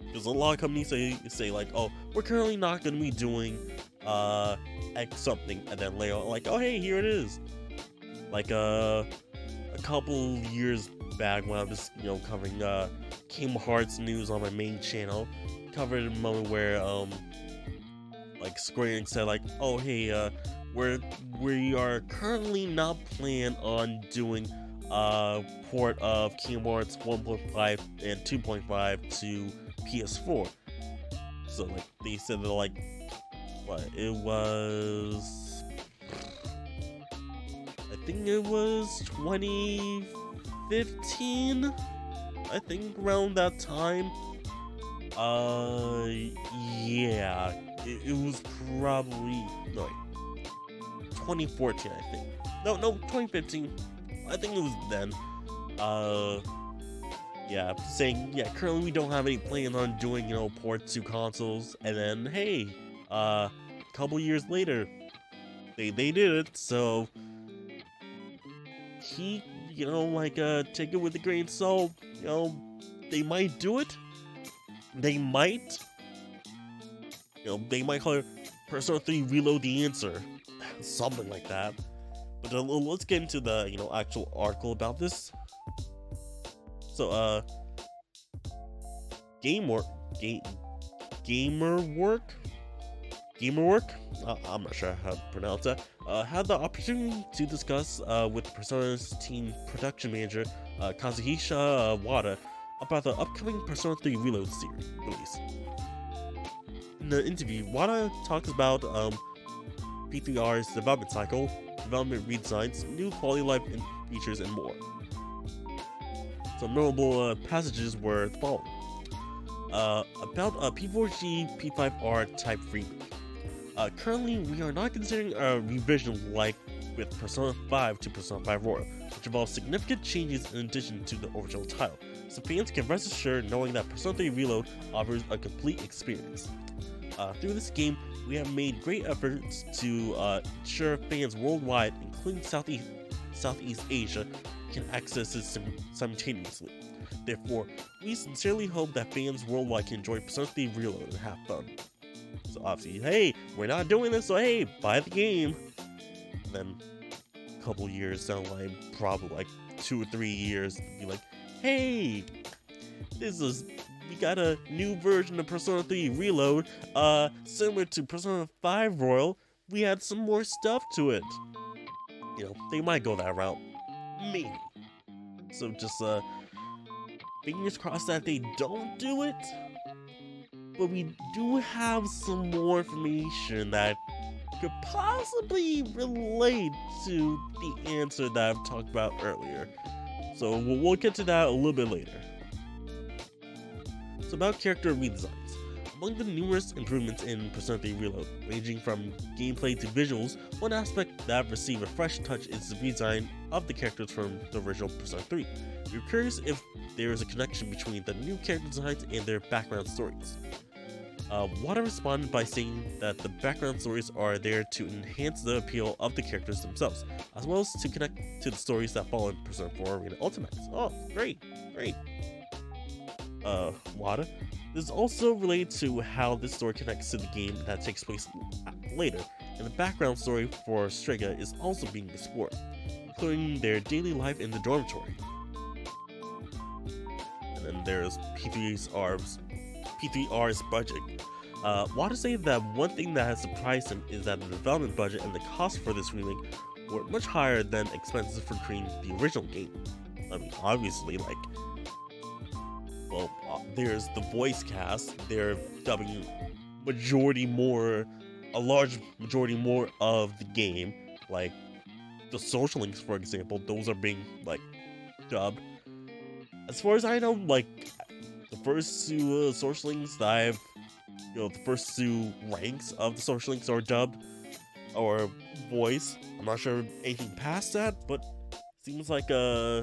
Because a lot of companies say, say like, oh, we're currently not going to be doing uh, X something, and then later on, like, oh, hey, here it is. Like, uh, a couple years back when I was, you know, covering uh, Kingdom Hearts news on my main channel, covered a moment where, um, like Square Enix said like, oh hey, uh, we're we are currently not planning on doing a port of Kingdom Hearts 1.5 and 2.5 to PS4. So like they said that like what it was I think it was 2015. I think around that time. Uh, yeah, it, it was probably no, 2014. I think. No, no, 2015. I think it was then. Uh, yeah, saying yeah. Currently, we don't have any plan on doing you know ports to consoles, and then hey, uh, a couple years later, they they did it. So he, you know, like uh, take it with a grain of salt. You know, they might do it. They might. You know, they might call it Persona 3 Reload the Answer. Something like that. But uh, let's get into the, you know, actual article about this. So, uh, game work, game, gamer work, gamer work. Uh, I'm not sure how to pronounce that. Uh, had the opportunity to discuss uh, with Persona's team production manager uh, Kazuhisa Wada about the upcoming Persona 3 Reload series release. In the interview, Wada talks about um, P3R's development cycle, development redesigns, new quality life features, and more. Some notable uh, passages were the following. Uh, about a P4G P5R type remake. Uh, currently, we are not considering a revision like with Persona 5 to Persona 5 Royal, which involves significant changes in addition to the original title, so fans can rest assured knowing that Persona 3 Reload offers a complete experience. Uh, through this game, we have made great efforts to uh, ensure fans worldwide, including Southeast, Southeast Asia, can access it sim- simultaneously. Therefore, we sincerely hope that fans worldwide can enjoy Persona 3 Reload and have fun. So obviously, hey, we're not doing this, so hey, buy the game. And then a couple years down the line, probably like two or three years, be like, hey, this is we got a new version of Persona 3 Reload, uh, similar to Persona 5 Royal. We had some more stuff to it. You know, they might go that route. Maybe. So just, uh, fingers crossed that they don't do it. But we do have some more information that could possibly relate to the answer that I've talked about earlier. So we'll, we'll get to that a little bit later. About character redesigns. Among the numerous improvements in Persona 3 Reload, ranging from gameplay to visuals, one aspect that received a fresh touch is the redesign of the characters from the original Persona 3. You're curious if there is a connection between the new character designs and their background stories. Uh, Wada responded by saying that the background stories are there to enhance the appeal of the characters themselves, as well as to connect to the stories that follow in Persona 4 Arena Ultimax. Oh, great, great. Uh, Wada. This is also related to how this story connects to the game that takes place later, and the background story for Strega is also being explored, including their daily life in the dormitory. And then there's P3's R's P3R's budget. Uh, Wada say that one thing that has surprised him is that the development budget and the cost for this remake were much higher than expenses for creating the original game. I mean, obviously, like, well, uh, there's the voice cast, they're dubbing majority more, a large majority more of the game, like the social links, for example, those are being, like, dubbed. As far as I know, like, the first two uh, social links that I've, you know, the first two ranks of the social links are dubbed or voice. I'm not sure anything past that, but seems like uh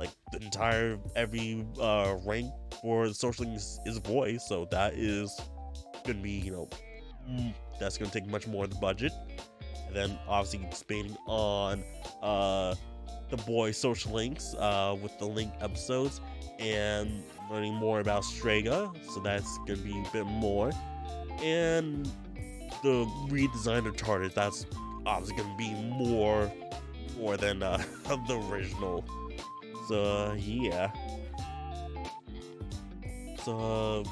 like the entire every uh rank for the social links is a voice, so that is gonna be you know mm, that's gonna take much more of the budget. And then obviously expanding on uh the boy social links uh with the link episodes and learning more about Strega, so that's gonna be a bit more. And the redesign of Tartarus, that's obviously gonna be more more than uh, the original. So yeah. So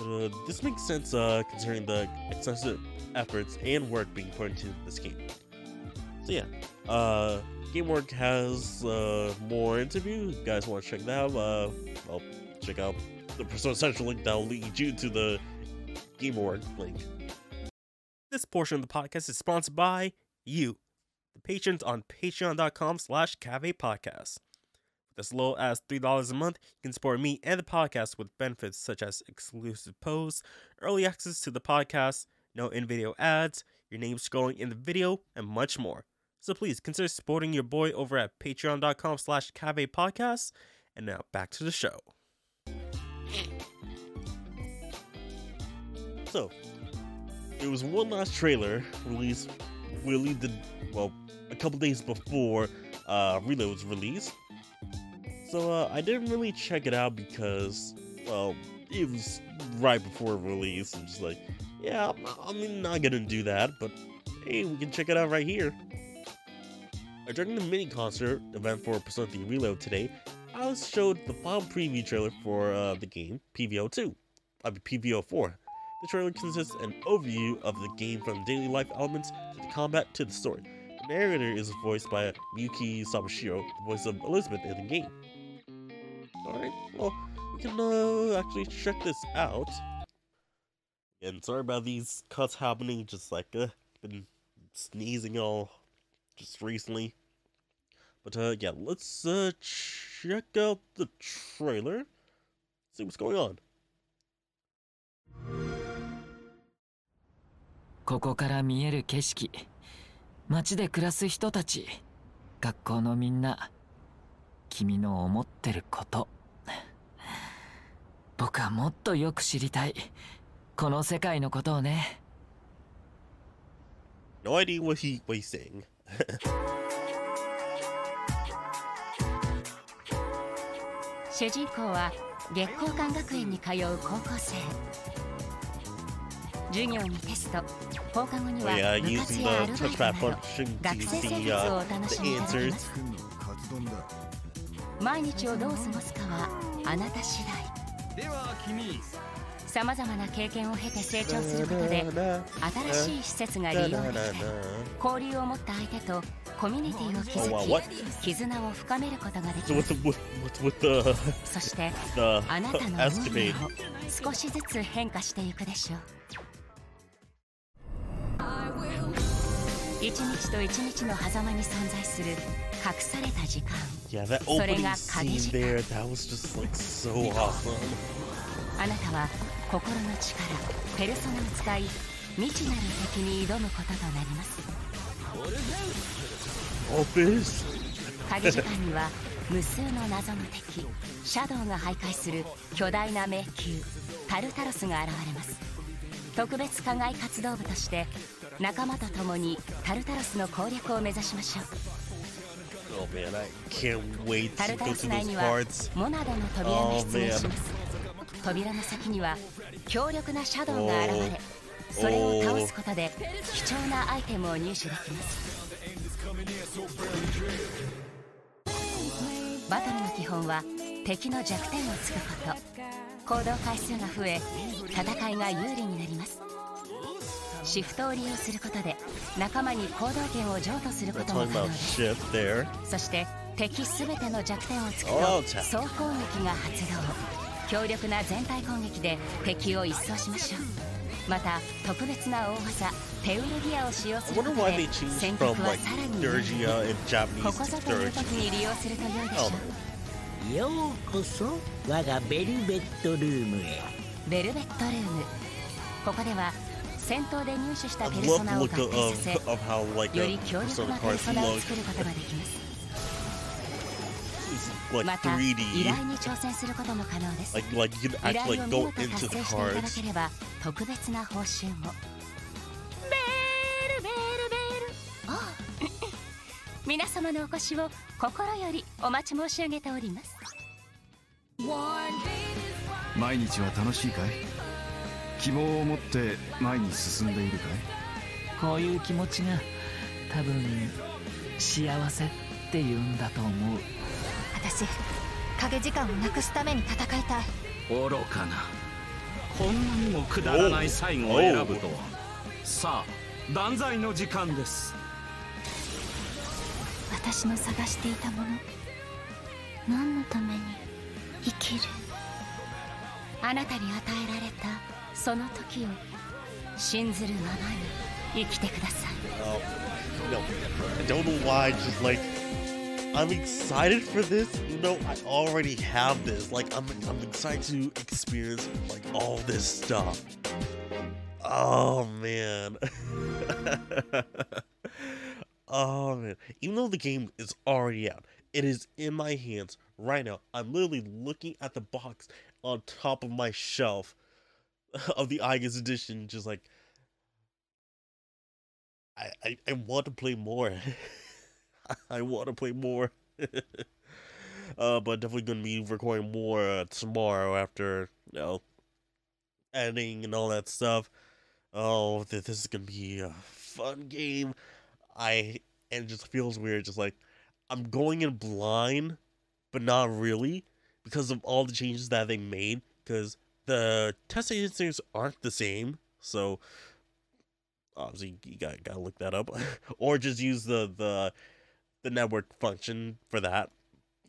uh, this makes sense uh, considering the excessive efforts and work being put into this game. So yeah, uh, GameWork has uh, more interviews. You guys want to check that out? Uh, well, check out the Persona Central link that will lead you to the GameWork link. This portion of the podcast is sponsored by you. the patrons on patreon.com slash CaVe podcast. With as low as $3 a month, you can support me and the podcast with benefits such as exclusive posts, early access to the podcast, no in-video ads, your name scrolling in the video, and much more. So please consider supporting your boy over at patreon.com slash CaVe podcast. And now back to the show. So, there was one last trailer released really the well a couple days before uh Reload was released. So uh, I didn't really check it out because well it was right before release. I'm just like, yeah, I'm not, gonna do that, but hey, we can check it out right here. During the mini concert event for Persona 3 Reload today, I was showed the final preview trailer for uh, the game PVO 2, I mean PVO 4. The trailer consists an overview of the game from daily life elements to the combat to the story. The narrator is voiced by Miyuki Sawashiro, the voice of Elizabeth in the game. Alright, well, we can uh, actually check this out. And sorry about these cuts happening, just like, uh, been sneezing all just recently. But uh, yeah, let's uh, check out the trailer, see what's going on. ここから見える景色街で暮らす人たち学校のみんな君の思ってること 僕はもっとよく知りたい。この世界のことをね。No idea what he he's saying. 主人公は月光館学園に通う高校生。授業にテスト。放課後に Oh は部活やアルバイトなど学生生活を uh, お楽しみいただけ answers. ます毎日をどう過ごすかはあなた次第では君さまざまな経験を経て成長することで新しい施設が利用できたり交流を持った相手とコミュニティを築き絆を深めることができ So ま with す the with, with, with the そしてあなたの運命 escapade. も少しずつ変化していくでしょう一日と一日の狭間に存在する隠された時間。Yeah, that それ opening が scene 鍵時間。there, that was just like so awesome. あなたは心の力ペルソナを使い未知なる敵に挑むこととなります。Oh. 鍵時間には無数の謎の敵シャドウが徘徊する巨大な迷宮タルタロスが現れます。特別課外活動部として仲間と共にタルタロスの攻略を目指しましょうタルタ go to 内にはモナドの扉が出現します扉の先には強力なシャドウが現れそれを倒すことで貴重なアイテムを入手できます。バトルの基本は敵の弱点を突くこと。行動回数が増え戦いが有利になります。シフトを利用することで仲間に行動権を譲渡することも可能です.そして敵すべての弱点を突く Oh, と.総攻撃が発動強力な全体攻撃で敵を一掃しましょうまた特別な大技テウルギアを使用することで戦闘はさらにここぞという.時に利用すると良いでしょ Oh, ようこそ我がベルベットルームへうベルベットルームここでは戦闘で入手したペルソナを合体させより強力なペルソナを.作ることができます like また依 3D. 頼に挑戦することも可能です Like like you can 依 actually 頼 like を go 見事 into 達 the 成していただ cards. ければ特別な報酬もベールベールベールおう 皆様のお越しを心よりお待ち申し上げております毎日は楽しいかい？希望を持って前に進んでいるかい？こういう気持ちが多分幸せって言うんだと思う。私影時間をなくすために戦いたい。愚かな。こんなにもくだらない最後を選ぶとは。さあ断罪の時間です。私の探していたもの。何のために生きる？あなたに与えられたその時を信ずるままに 生きてください Oh, no. I don't know why, just like I'm excited for this, even though I already have this. Like I'm I'm excited to experience like all this stuff. Oh man. oh man. Even though the game is already out, it is in my hands right now. I'm literally looking at the box on top of my shelf of the Aigis edition, just like I, I, I want to play more. I want to play more. uh, but definitely gonna be recording more uh, tomorrow after you know editing and all that stuff. Oh, th- this is gonna be a fun game. I and it just feels weird, just like I'm going in blind, but not really because of all the changes that they made. Because the test answers aren't the same, so obviously you got gotta look that up, or just use the the the network function for that,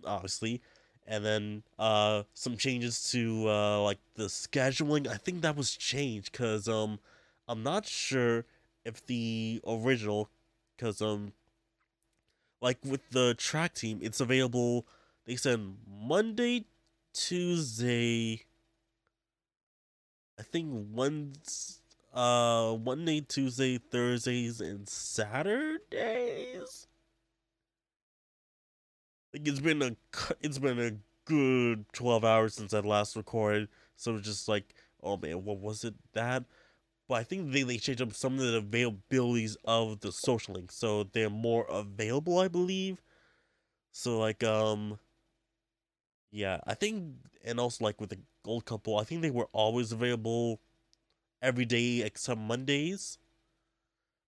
obviously, and then uh some changes to uh like the scheduling. I think that was changed because um I'm not sure if the original because um like with the track team it's available. They said Monday, Tuesday. I think once uh Monday, Tuesday, Thursdays, and Saturdays. Like it's been a it's been a good twelve hours since I last recorded, so it's just like, oh man, what was it that? But I think they they changed up some of the availabilities of the social links, so they're more available, I believe. So like um, yeah, I think, and also like with the old couple, I think they were always available every day except Mondays?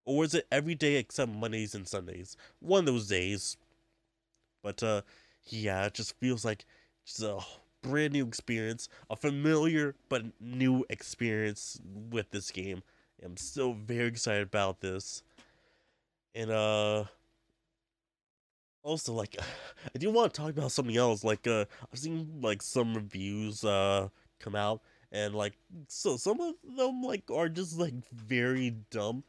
Or is it every day except Mondays and Sundays? One of those days. But uh yeah, it just feels like just a brand new experience, a familiar but new experience with this game. I'm so very excited about this. And uh also like I do want to talk about something else. Like uh I've seen like some reviews uh come out and like so some of them like are just like very dumb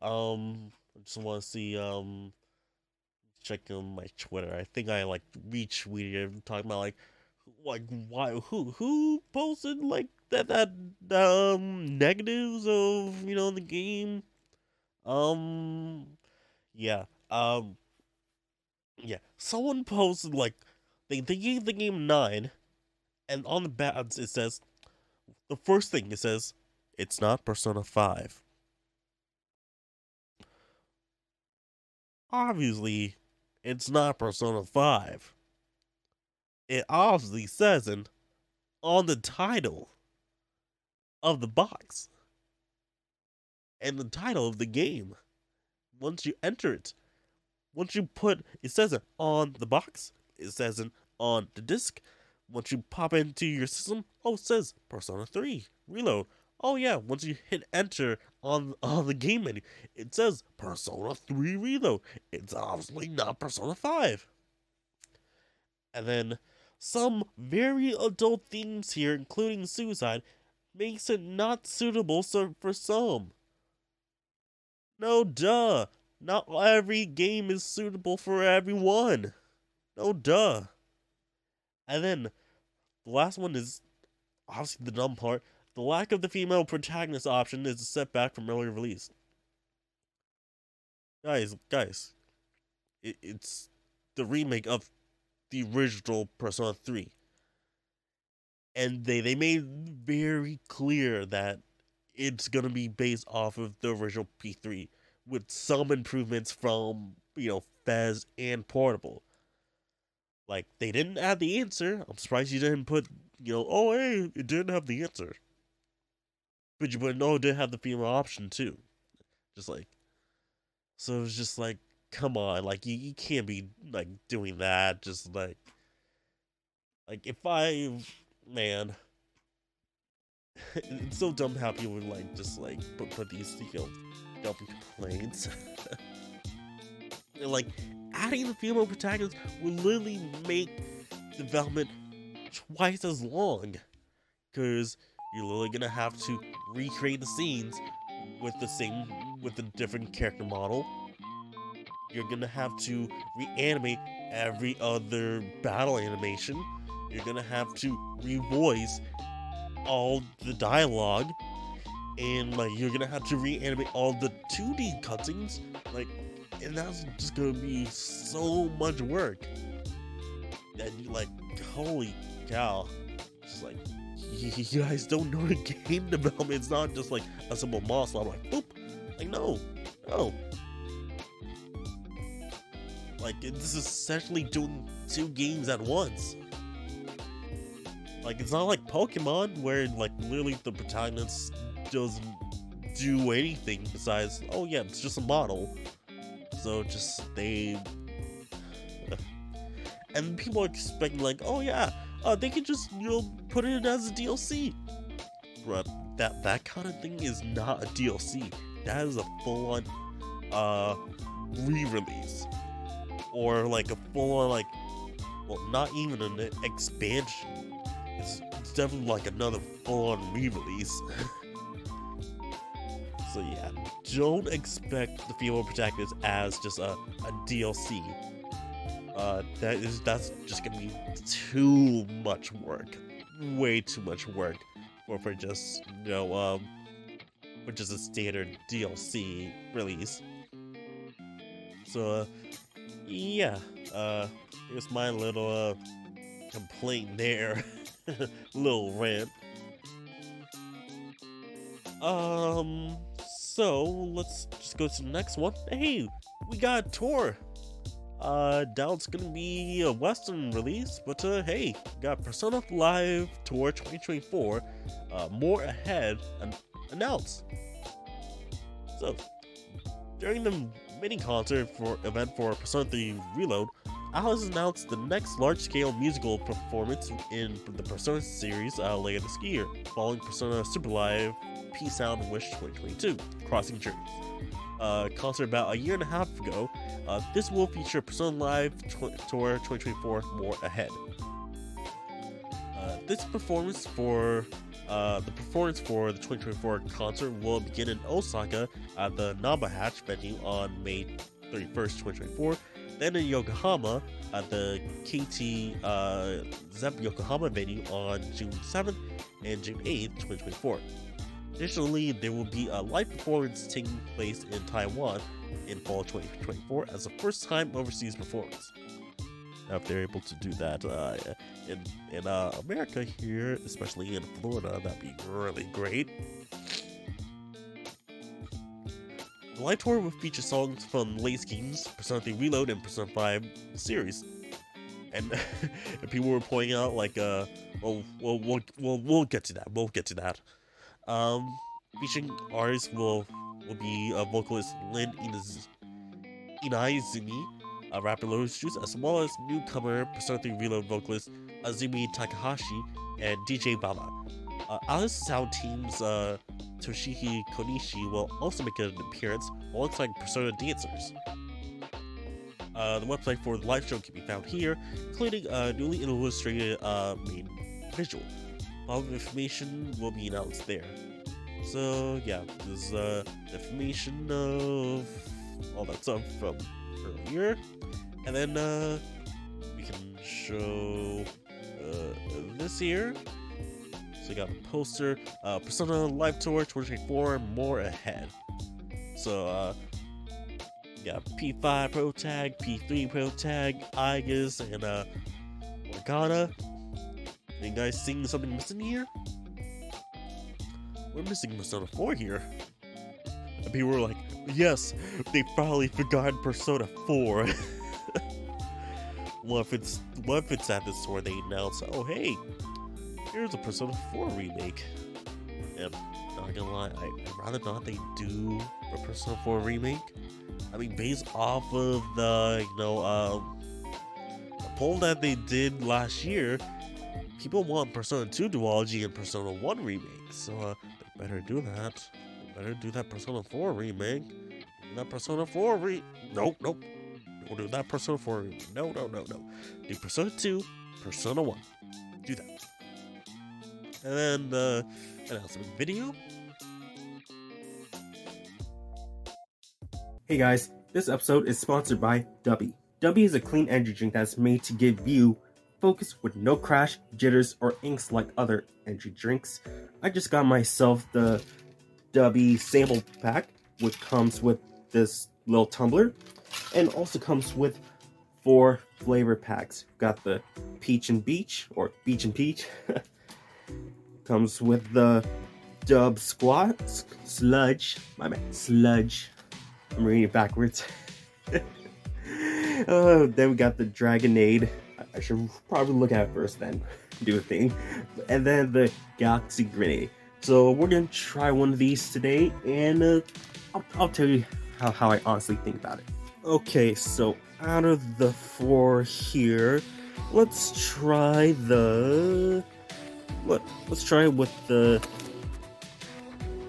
um i just want to see um check on my twitter i think i like retweeted talking about like like why who who posted like that that um negatives of you know the game um yeah um yeah someone posted like they, they gave the game nine and on the bads it says the first thing it says it's not Persona 5. Obviously, it's not Persona 5. It obviously says it on the title of the box and the title of the game. Once you enter it, once you put it says it on the box, it says it on the disc, once you pop into your system, oh, it says Persona 3 Reload. Oh yeah, once you hit enter on on the game menu, it says Persona 3 Reload. It's obviously not Persona 5. And then some very adult themes here, including suicide, makes it not suitable for some. No duh. Not every game is suitable for everyone. No duh. And then the last one is obviously the dumb part. The lack of the female protagonist option is a setback from earlier release. Guys, guys, it, it's the remake of the original Persona 3. And they, they made very clear that it's going to be based off of the original P3 with some improvements from, you know, FES and Portable. Like they didn't have the answer. I'm surprised you didn't put, you know, oh hey, it didn't have the answer. But you but no, it did have the female option too. Just like so it was just like, come on, like you, you can't be like doing that. Just like like if I man it's so dumb how people would like just like put, put these you know dumb complaints. like adding the female protagonist will literally make development twice as long. Because you're literally gonna have to recreate the scenes with the same with a different character model. You're gonna have to reanimate every other battle animation. You're gonna have to revoice all the dialogue, and like you're gonna have to reanimate all the 2D cutscenes. Like, and that's just gonna be so much work. That you're like, holy cow! Just like you guys don't know the game development. It's not just like a simple mouse. I'm like, boop. Like, no, no. Like, this is essentially doing two games at once. Like, it's not like Pokemon where, like, literally the protagonist doesn't do anything besides, oh yeah, it's just a model. So just they. And people are expecting, like, oh yeah, uh, they can just, you know, put it as a DLC. But that, that kind of thing is not a DLC. That is a full on uh, re release. Or like a full on, like, well, not even an expansion. It's, it's definitely like another full on re release. so yeah, don't expect the female protagonist as just a, a DLC. Uh, that is that's just gonna be too much work, way too much work for for just you know um for just a standard DLC release. So uh, yeah, uh, here's my little uh, complaint there, little rant. Um, so let's just go to the next one. Hey, we got tour. Uh, now it's gonna be a Western release, but uh, hey, got Persona Live Tour 2024, uh, more ahead and announced. So, during the mini concert for event for Persona 3 Reload, Atlus announced the next large-scale musical performance in the Persona series uh, later this year, following Persona Super Live P Sound Wish 2022, Crossing Journeys. Uh, concert about a year and a half ago, uh, this will feature Persona Live tw- Tour 2024 more ahead. Uh, this performance for uh, the performance for the 2024 concert will begin in Osaka at the Namba Hatch venue on May 31st, 2024. Then in Yokohama at the KT uh, Zepp Yokohama venue on June 7th and June 8th, 2024. Additionally, there will be a live performance taking place in Taiwan in fall 2024 as the first time overseas performance. Now, if they're able to do that uh, in in uh, America here, especially in Florida, that'd be really great. The live tour will feature songs from Lace Games, Persona 3 Reload, and Persona 5 series. And, and people were pointing out like, uh, well, well, we'll, we'll, we'll get to that. We'll get to that. Um, featuring artists will will be uh, vocalist Lyn Inaz- Inaizumi, uh, rapper Lotus Juice, as well as newcomer Persona 3 Reload vocalist Azumi Takahashi and DJ Baba. Uh, Atlus Sound Team's uh, Toshiki Konishi will also make an appearance alongside Persona dancers. Uh, the website for the live show can be found here, including a newly illustrated uh, main visual. All the information will be announced there. So yeah, this is uh, information of all that stuff from earlier, and then uh, we can show uh, this here. So we got a poster, uh, Persona Live Tour 2024, more ahead. So uh, got P5 Pro Tag, P3 Pro Tag, Aigis, and uh, Morgana. You guys seeing something missing here? We're missing Persona 4 here. And people were like, yes, they finally forgot Persona 4. what if it's what if it's at this tour they announce, oh hey, here's a Persona 4 remake. And not gonna lie, I, I'd rather not they do a Persona 4 remake. I mean, based off of the, you know, uh, the poll that they did last year, people want Persona 2 duology and Persona 1 remake. So, uh, they better do that. They better do that Persona 4 remake. That Persona 4 re. Nope, nope. Don't do that Persona 4 remake. No, no, no, no. Do Persona 2, Persona 1. Do that. And then the announcement video. Hey guys, this episode is sponsored by Dubby. Dubby is a clean energy drink that's made to give you focus with no crash, jitters, or inks like other energy drinks. I just got myself the Dubby sample pack, which comes with this little tumbler, and also comes with four flavor packs. Got the peach and beach, or beach and peach. comes with the dub squat sludge. My man, sludge. I'm reading it backwards. uh, then we got the Dragonade. I should probably look at first, then do a thing. And then the Galaxy Grenade. So we're gonna try one of these today, and uh, I'll, I'll tell you how, how I honestly think about it. Okay, so out of the four here, let's try the what? Let's try it with the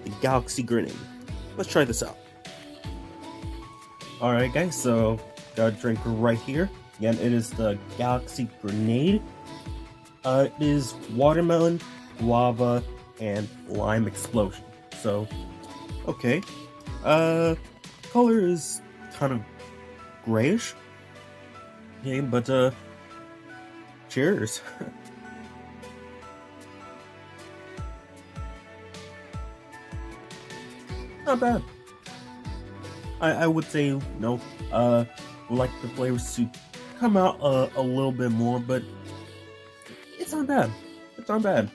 the Galaxy Grenade. Let's try this out. Alright guys, so got a drink right here. Again, it is the Galaxy Grenade. Uh, it is watermelon, guava, and lime explosion. So, okay. Uh, color is kind of grayish. Okay, but uh, cheers. Not bad. I, I would say no. Uh, like the flavors to come out uh, a little bit more, but it's not bad. It's not bad.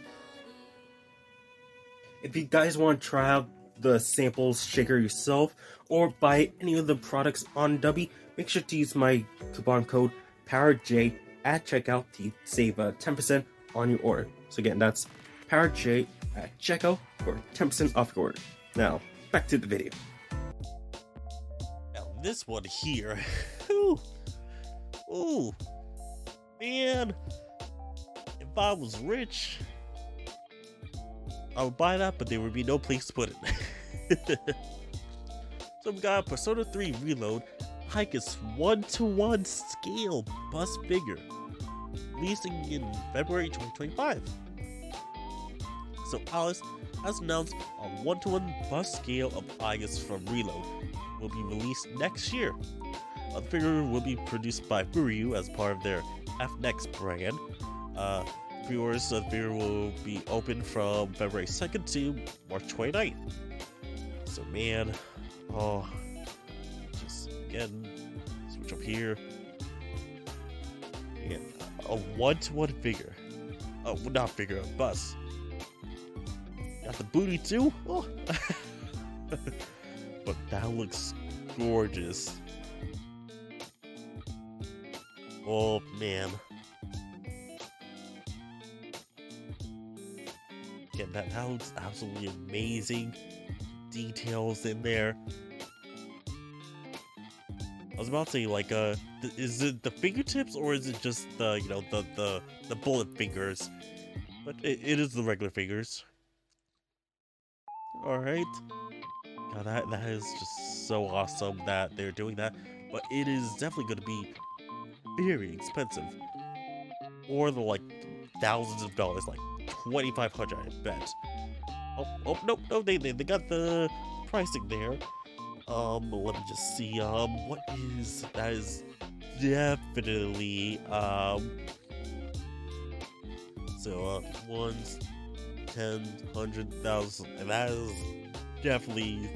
If you guys want to try out the samples shaker yourself or buy any of the products on Dubby, make sure to use my coupon code PowerJ at checkout to save uh, 10% on your order. So again, that's PowerJ at checkout for 10% off your order. Now, back to the video. Now this one here, ooh, man, if I was rich, I would buy that, but there would be no place to put it. so we got Persona 3 Reload, Hikers 1 to 1 scale bus figure, releasing in February 2025. So Atlus has announced a 1 to 1 bus scale of Aigis from Reload will be released next year. The figure will be produced by Furyu as part of their FNext brand. Uh, pre-orders of the figure will be open from February 2nd to March 29th. So man, oh, just again, switch up here. Again, a one-to-one figure. Oh, not figure, a bus. Got the booty too. Oh. but that looks gorgeous. Oh man. Yeah, that, looks absolutely amazing. Details in there. I was about to say, like, uh, is it the fingertips or is it just the, you know, the the the bullet fingers? But it, it is the regular fingers. All right. God, that that is just so awesome that they're doing that. But it is definitely going to be very expensive, or the like thousands of dollars, like twenty five hundred, I bet. Oh, oh, nope, no, they, they they got the pricing there. Um, let me just see. Um, what is that? Is definitely um. So uh, ones, ten, hundred thousand, and that is definitely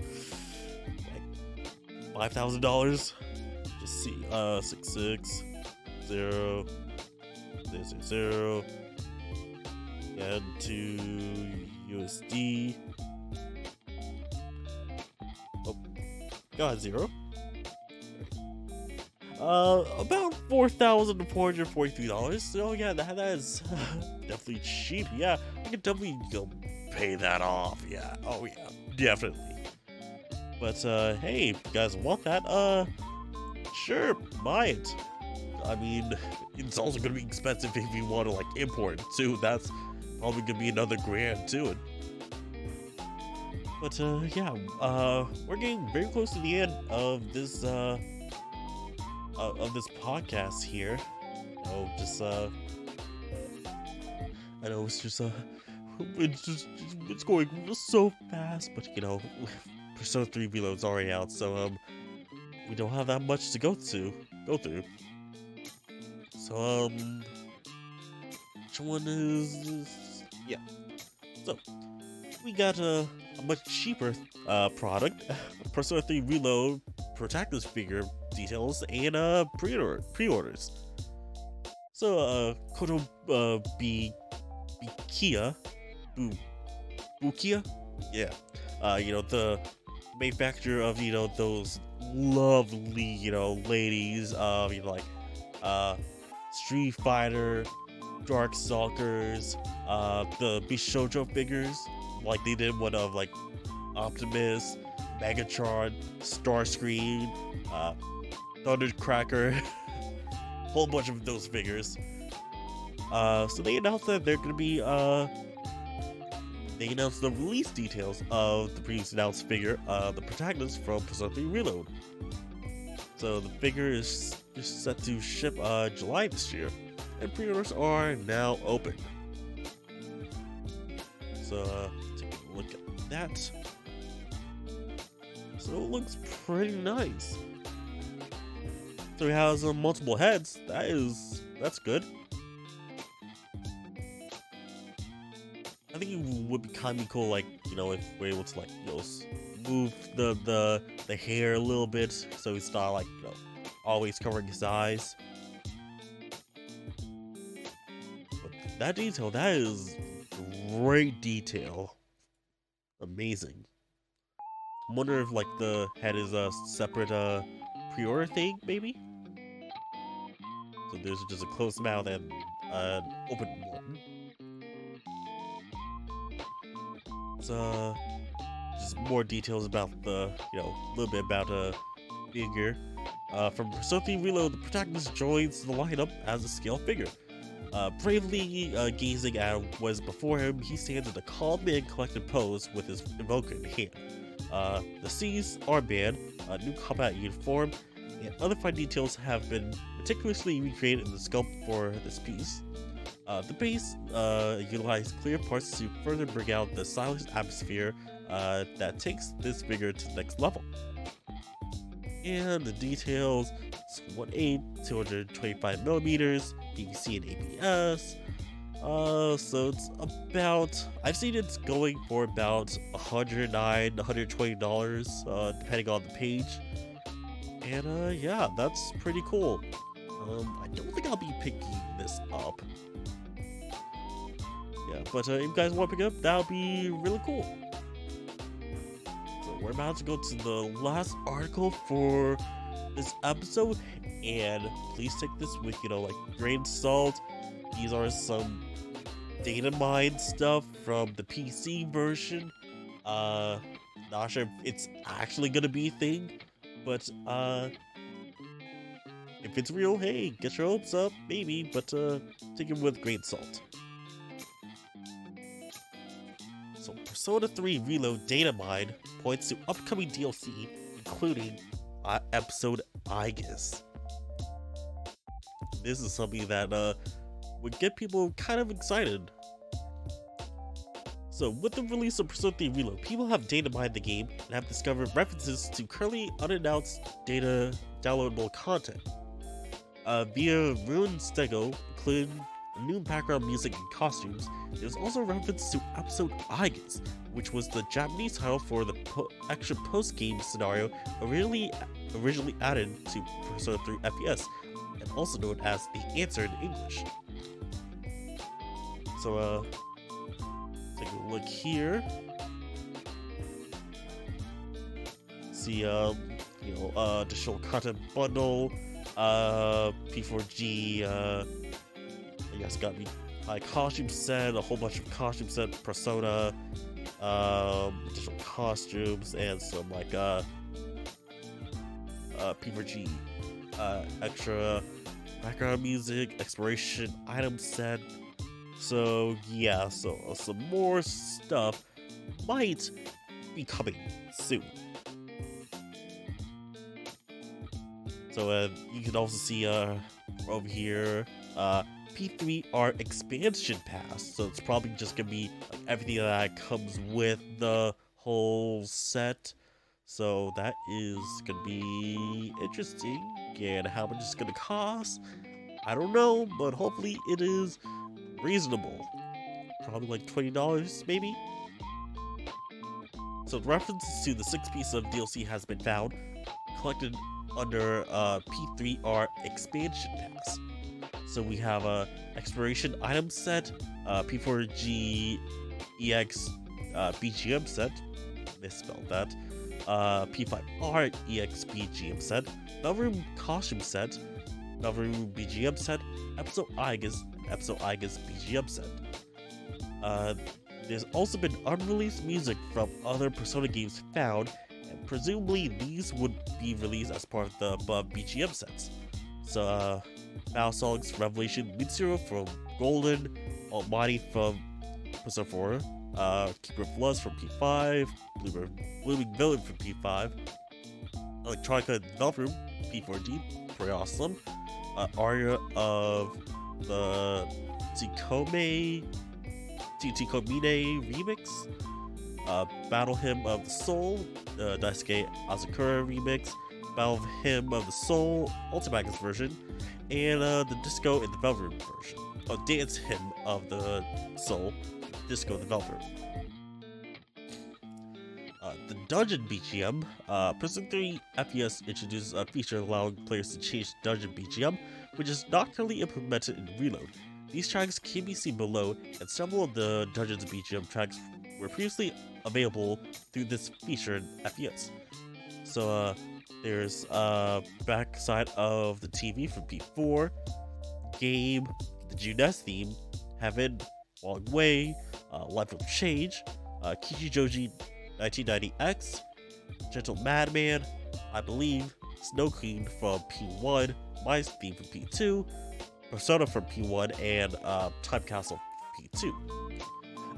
like five thousand dollars. Just see, uh, six six zero zero zero zero and to USD. Oh, got zero. Uh, about four thousand four hundred forty-three dollars. So yeah, that that is definitely cheap. Yeah, I could definitely go pay that off. Yeah. Oh yeah, definitely. But uh, hey, if you guys want that, uh, sure, buy it. I mean, it's also gonna be expensive if you want to like import too. That's probably gonna be another grand too. But uh, yeah, uh, we're getting very close to the end of this uh, uh of this podcast here. Oh, just uh, I know it's just uh, it's just it's going so fast, but you know, Persona 3 Reload's already out, so um, we don't have that much to go to go through. So um, which one is this? yeah? So we got a, a much cheaper uh product, Persona 3 Reload protagonist figure details and uh pre-order pre-orders. So uh Koto uh B Bikia Bu Bukia? Yeah. Uh you know the manufacturer of you know those lovely you know ladies of you know like uh Street Fighter, Darkstalkers, uh the Bishojo figures like they did one of like Optimus, Megatron, Starscream, uh Thundercracker, whole bunch of those figures. Uh so they announced that they're gonna be uh they announced the release details of the previously announced figure, uh, the protagonist from Persona 3 Reload. So the figure is just set to ship uh, July this year, and pre-orders are now open. So uh, take a look at that. So it looks pretty nice. So he has uh, multiple heads. That is that's good. I think it would be kind of cool, like you know, if we're able to like you know move the the the hair a little bit, so he's not like you know always covering his eyes. But that detail, that is great detail, amazing. I wonder if like the head is a separate uh pre-order thing, maybe. So there's just a closed mouth and an open one. It's uh just more details about the you know a little bit about uh figure. Uh, from 3 Reload, the protagonist joins the lineup as a scale figure. Uh, bravely uh, gazing at what is before him, he stands in a calm and collected pose with his invoker in hand. Uh, the SEES armband, a new combat uniform, and other fine details have been meticulously recreated in the sculpt for this piece. Uh, the base uh, utilized clear parts to further bring out the stylish atmosphere uh, that takes this figure to the next level. And the details, it's 1.8, 225 millimeters, you can see an ABS. Uh, so it's about, I've seen it's going for about 109 $120, uh, depending on the page. And uh, yeah, that's pretty cool. Um, I don't think I'll be picking this up. Yeah, but uh, if you guys want to pick it up, that would be really cool. We're about to go to the last article for this episode, and please take this with you know like grain salt. These are some data mine stuff from the PC version. Uh, not sure if it's actually gonna be a thing, but uh, if it's real, hey, get your hopes up, maybe, but uh, take it with grain salt. So, Persona 3 Reload Data Mine points to upcoming DLC, including uh, episode Aigis. This is something that uh, would get people kind of excited. So, with the release of Persona 3 Reload, people have data mined the game and have discovered references to currently unannounced data downloadable content. Uh, via Rune Stego, including new background music and costumes, there's also reference to episode Aigis, which was the Japanese title for the po- extra post-game scenario originally originally added to Persona 3 FES, and also known as the Answer in English. So, uh, take a look here. See, um, you know, uh, additional content bundle, uh, P4G, uh, I guess got me like costume set, a whole bunch of costume set, persona, um, additional costumes, and some like uh, uh, P4G, uh, extra background music, exploration item set. So yeah, so uh, some more stuff might be coming soon. So uh, you can also see uh, over here uh, P3R expansion pass. So it's probably just gonna be like everything that comes with the whole set. So that is gonna be interesting. And how much it's gonna cost, I don't know, but hopefully it is reasonable. Probably like twenty dollars, maybe. So references to the six piece of DLC has been found, collected under uh, P3R expansion pass. So we have a exploration item set, uh, P4G EX uh, BGM set, misspelled that, uh, P5R EX BGM set, Melroom costume set, Melroom BGM set, Episode Aigis, Episode Aigis BGM set. Uh, there's also been unreleased music from other Persona games found, and presumably these would be released as part of the above BGM sets. So, uh, Battle Songs Revelation Mitsuru from Golden, Almighty from Persona 4, uh, Keeper of Lust from P5, Bloomer, Blooming Villain from P5, Electronica Developer P4G, pretty awesome. Uh, Aria of the Tikome Tikomine remix, uh, Battle Hymn of the Soul, uh, Daisuke remix, Battle Hymn of the Soul Ultimax version, and uh, the Disco in the Velvet version. a Dance Hymn of the Soul, Disco Developer. Uh, the Dungeon BGM, uh, Prison 3 FES introduces a feature allowing players to change Dungeon BGM, which is not currently implemented in Reload. These tracks can be seen below, and several of the Dungeons BGM tracks were previously available through this feature in FES. So, uh, there's uh, backside of the TV from P4, Game, the Junes theme, Heaven, Long Way, uh, Life of Change, uh, Kichijoji 1990X, Gentle Madman, I believe, Snow Queen from P1, my theme from P2, Persona from P1, and uh, Time Castle P2.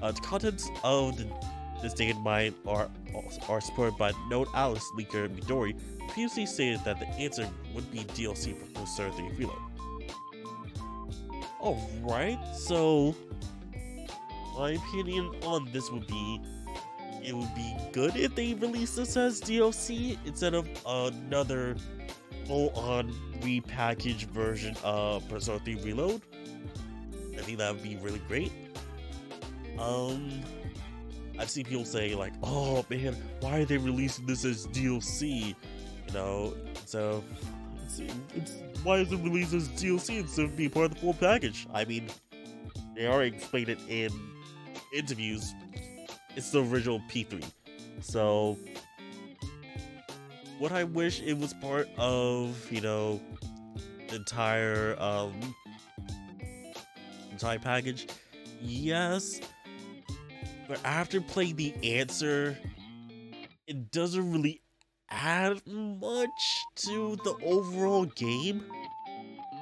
Uh, the contents of the, this day in mind are are supported by Node Atlus leaker Midori, previously stated that the answer would be DLC for Persona 3 Reload. Alright, so my opinion on this would be it would be good if they release this as DLC instead of another full-on repackaged version of Persona 3 Reload. I think that would be really great. Um, I've seen people say like, "Oh man, why are they releasing this as DLC?" You know, so it's, it's, why is it released as DLC instead of being part of the full package? I mean, they already explained it in interviews. It's the original P3, so what I wish it was part of, you know, the entire um entire package. Yes. But after playing the answer, it doesn't really add much to the overall game.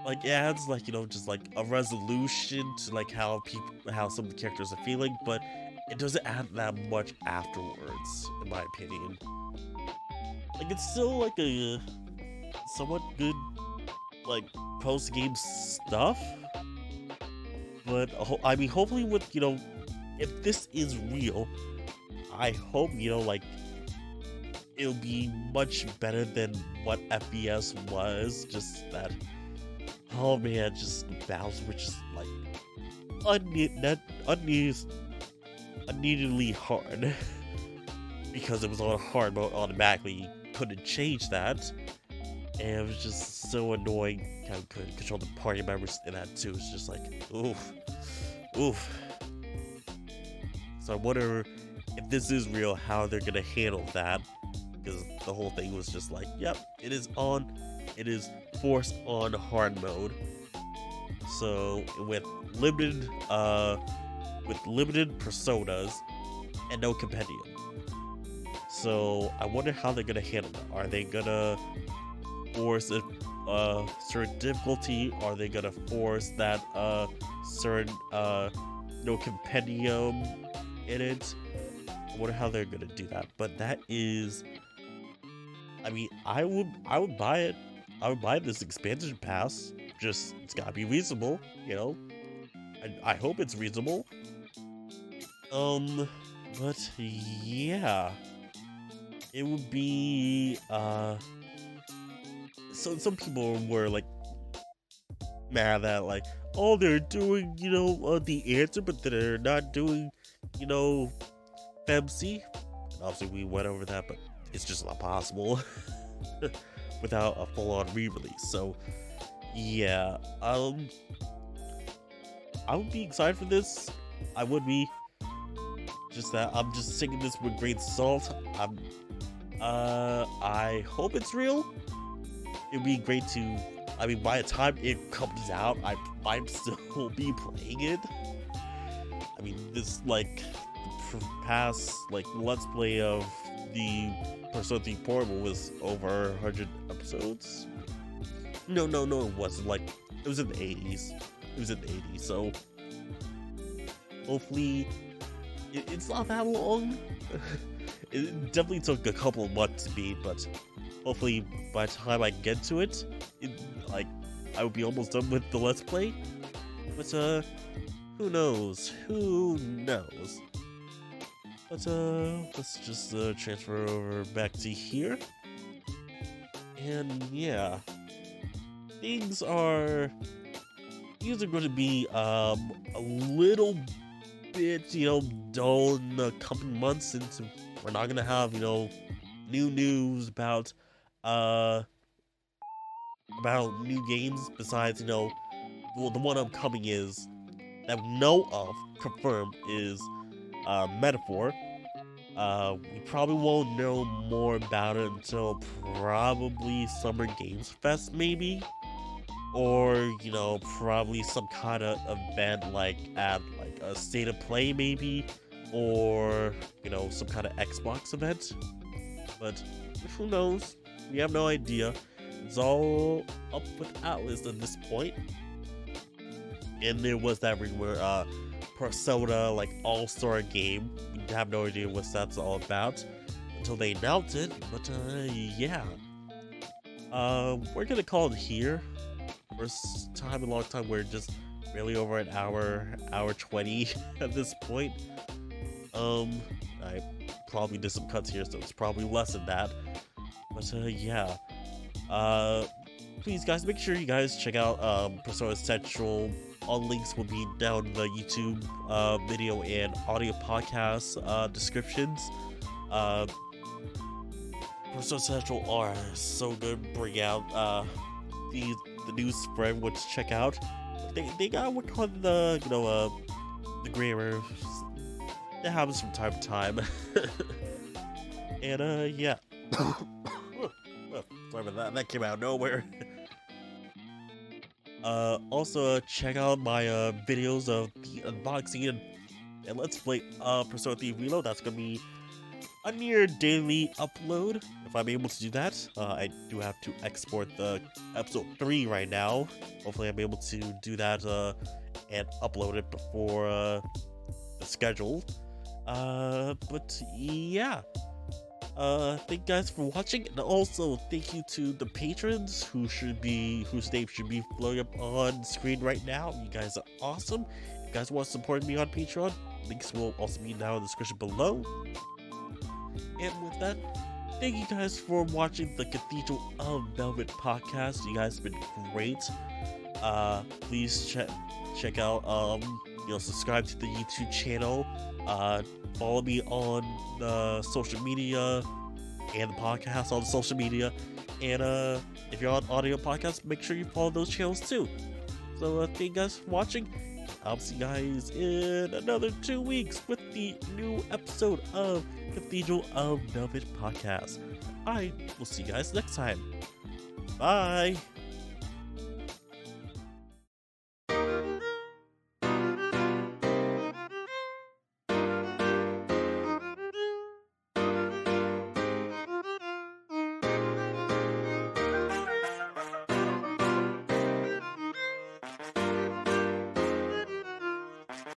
Like it adds like, you know, just like a resolution to like how people how some of the characters are feeling, but it doesn't add that much afterwards, in my opinion. Like it's still like a somewhat good like post game stuff. But I mean, hopefully, with you know, if this is real, I hope you know, like it'll be much better than what FES was. Just that, oh man, just battles were just like unneeded, unneeded, unneededly hard because it was on hard mode automatically couldn't change that. And it was just so annoying how couldn't control the party members in that too. It's just like, oof, oof. So I wonder if this is real, how they're gonna handle that. Because the whole thing was just like, yep, it is on, it is forced on hard mode. So with limited, uh, with limited personas and no compendium. So I wonder how they're gonna handle that. Are they gonna force a uh, certain difficulty? Are they gonna force that uh, certain uh, no compendium in it? I wonder how they're gonna do that. But that is, I mean, I would I would buy it. I would buy this expansion pass. Just it's gotta be reasonable, you know. I, I hope it's reasonable. Um, but yeah. it would be uh so some people were like mad that like oh they're doing you know uh, the answer but they're not doing you know FMC and obviously we went over that but it's just not possible without a full-on re-release. So yeah um I would be excited for this. I would be. Just that I'm just taking this with great salt. I'm uh I hope it's real. It'd be great to I mean, by the time it comes out, I might still be playing it. I mean, this like past like let's play of the Persona 3 Portable was over 100 episodes. No, no, no, it wasn't. Like it was in the 80s. It was in the 80s. So hopefully, it, it's not that long. it definitely took a couple months to beat, but hopefully by the time I get to it, it like I would be almost done with the let's play. But uh who knows? Who knows? But uh let's just uh transfer over back to here. And yeah. Things are things are going to be um a little bit, you know, dull in the coming months since we're not gonna have, you know, new news about uh about new games besides you know well the one upcoming is that we know of confirmed is uh metaphor. Uh we probably won't know more about it until probably summer games fest maybe? Or you know probably some kind of event like at like a state of play maybe? Or you know some kind of xbox event? But who knows? We have no idea. It's all up with Atlus at this point. And there was that rumor, uh, Persona like All Star game. We have no idea what that's all about until they announced it. But uh, yeah, uh, we're gonna call it here. First time in a long time. We're just really over an hour, hour twenty at this point. Um, I probably did some cuts here, so it's probably less than that. But uh, yeah, uh, please guys, make sure you guys check out um, Persona Central. All links will be down the YouTube uh, video and audio podcast uh, descriptions. Uh, Persona Central are so good. Bring out uh, the the new spread, which check out. They they got what called the you know uh the grammar. That happens from time to time. and uh yeah. Sorry about that. That came out nowhere. uh, also, uh, check out my uh, videos of the unboxing and, and let's play uh, Persona 3 Reload. That's gonna be a near daily upload if I'm able to do that. Uh, I do have to export the episode 3 right now. Hopefully, I'm able to do that uh, and upload it before uh, the schedule. Uh, but yeah. Uh, thank you guys for watching, and also thank you to the patrons who should be, whose name should be flowing up on screen right now. You guys are awesome. If you guys want to support me on Patreon, links will also be down in the description below. And with that, thank you guys for watching the Cathedral of Velvet podcast. You guys have been great. Uh, please check check out um, you know, subscribe to the YouTube channel. Uh, follow me on the social media and the podcast on social media. And uh, if you're on audio podcast, make sure you follow those channels too. So uh, thank you guys for watching. I'll see you guys in another two weeks with the new episode of Cathedral of Velvet podcast. I will see you guys next time. Bye.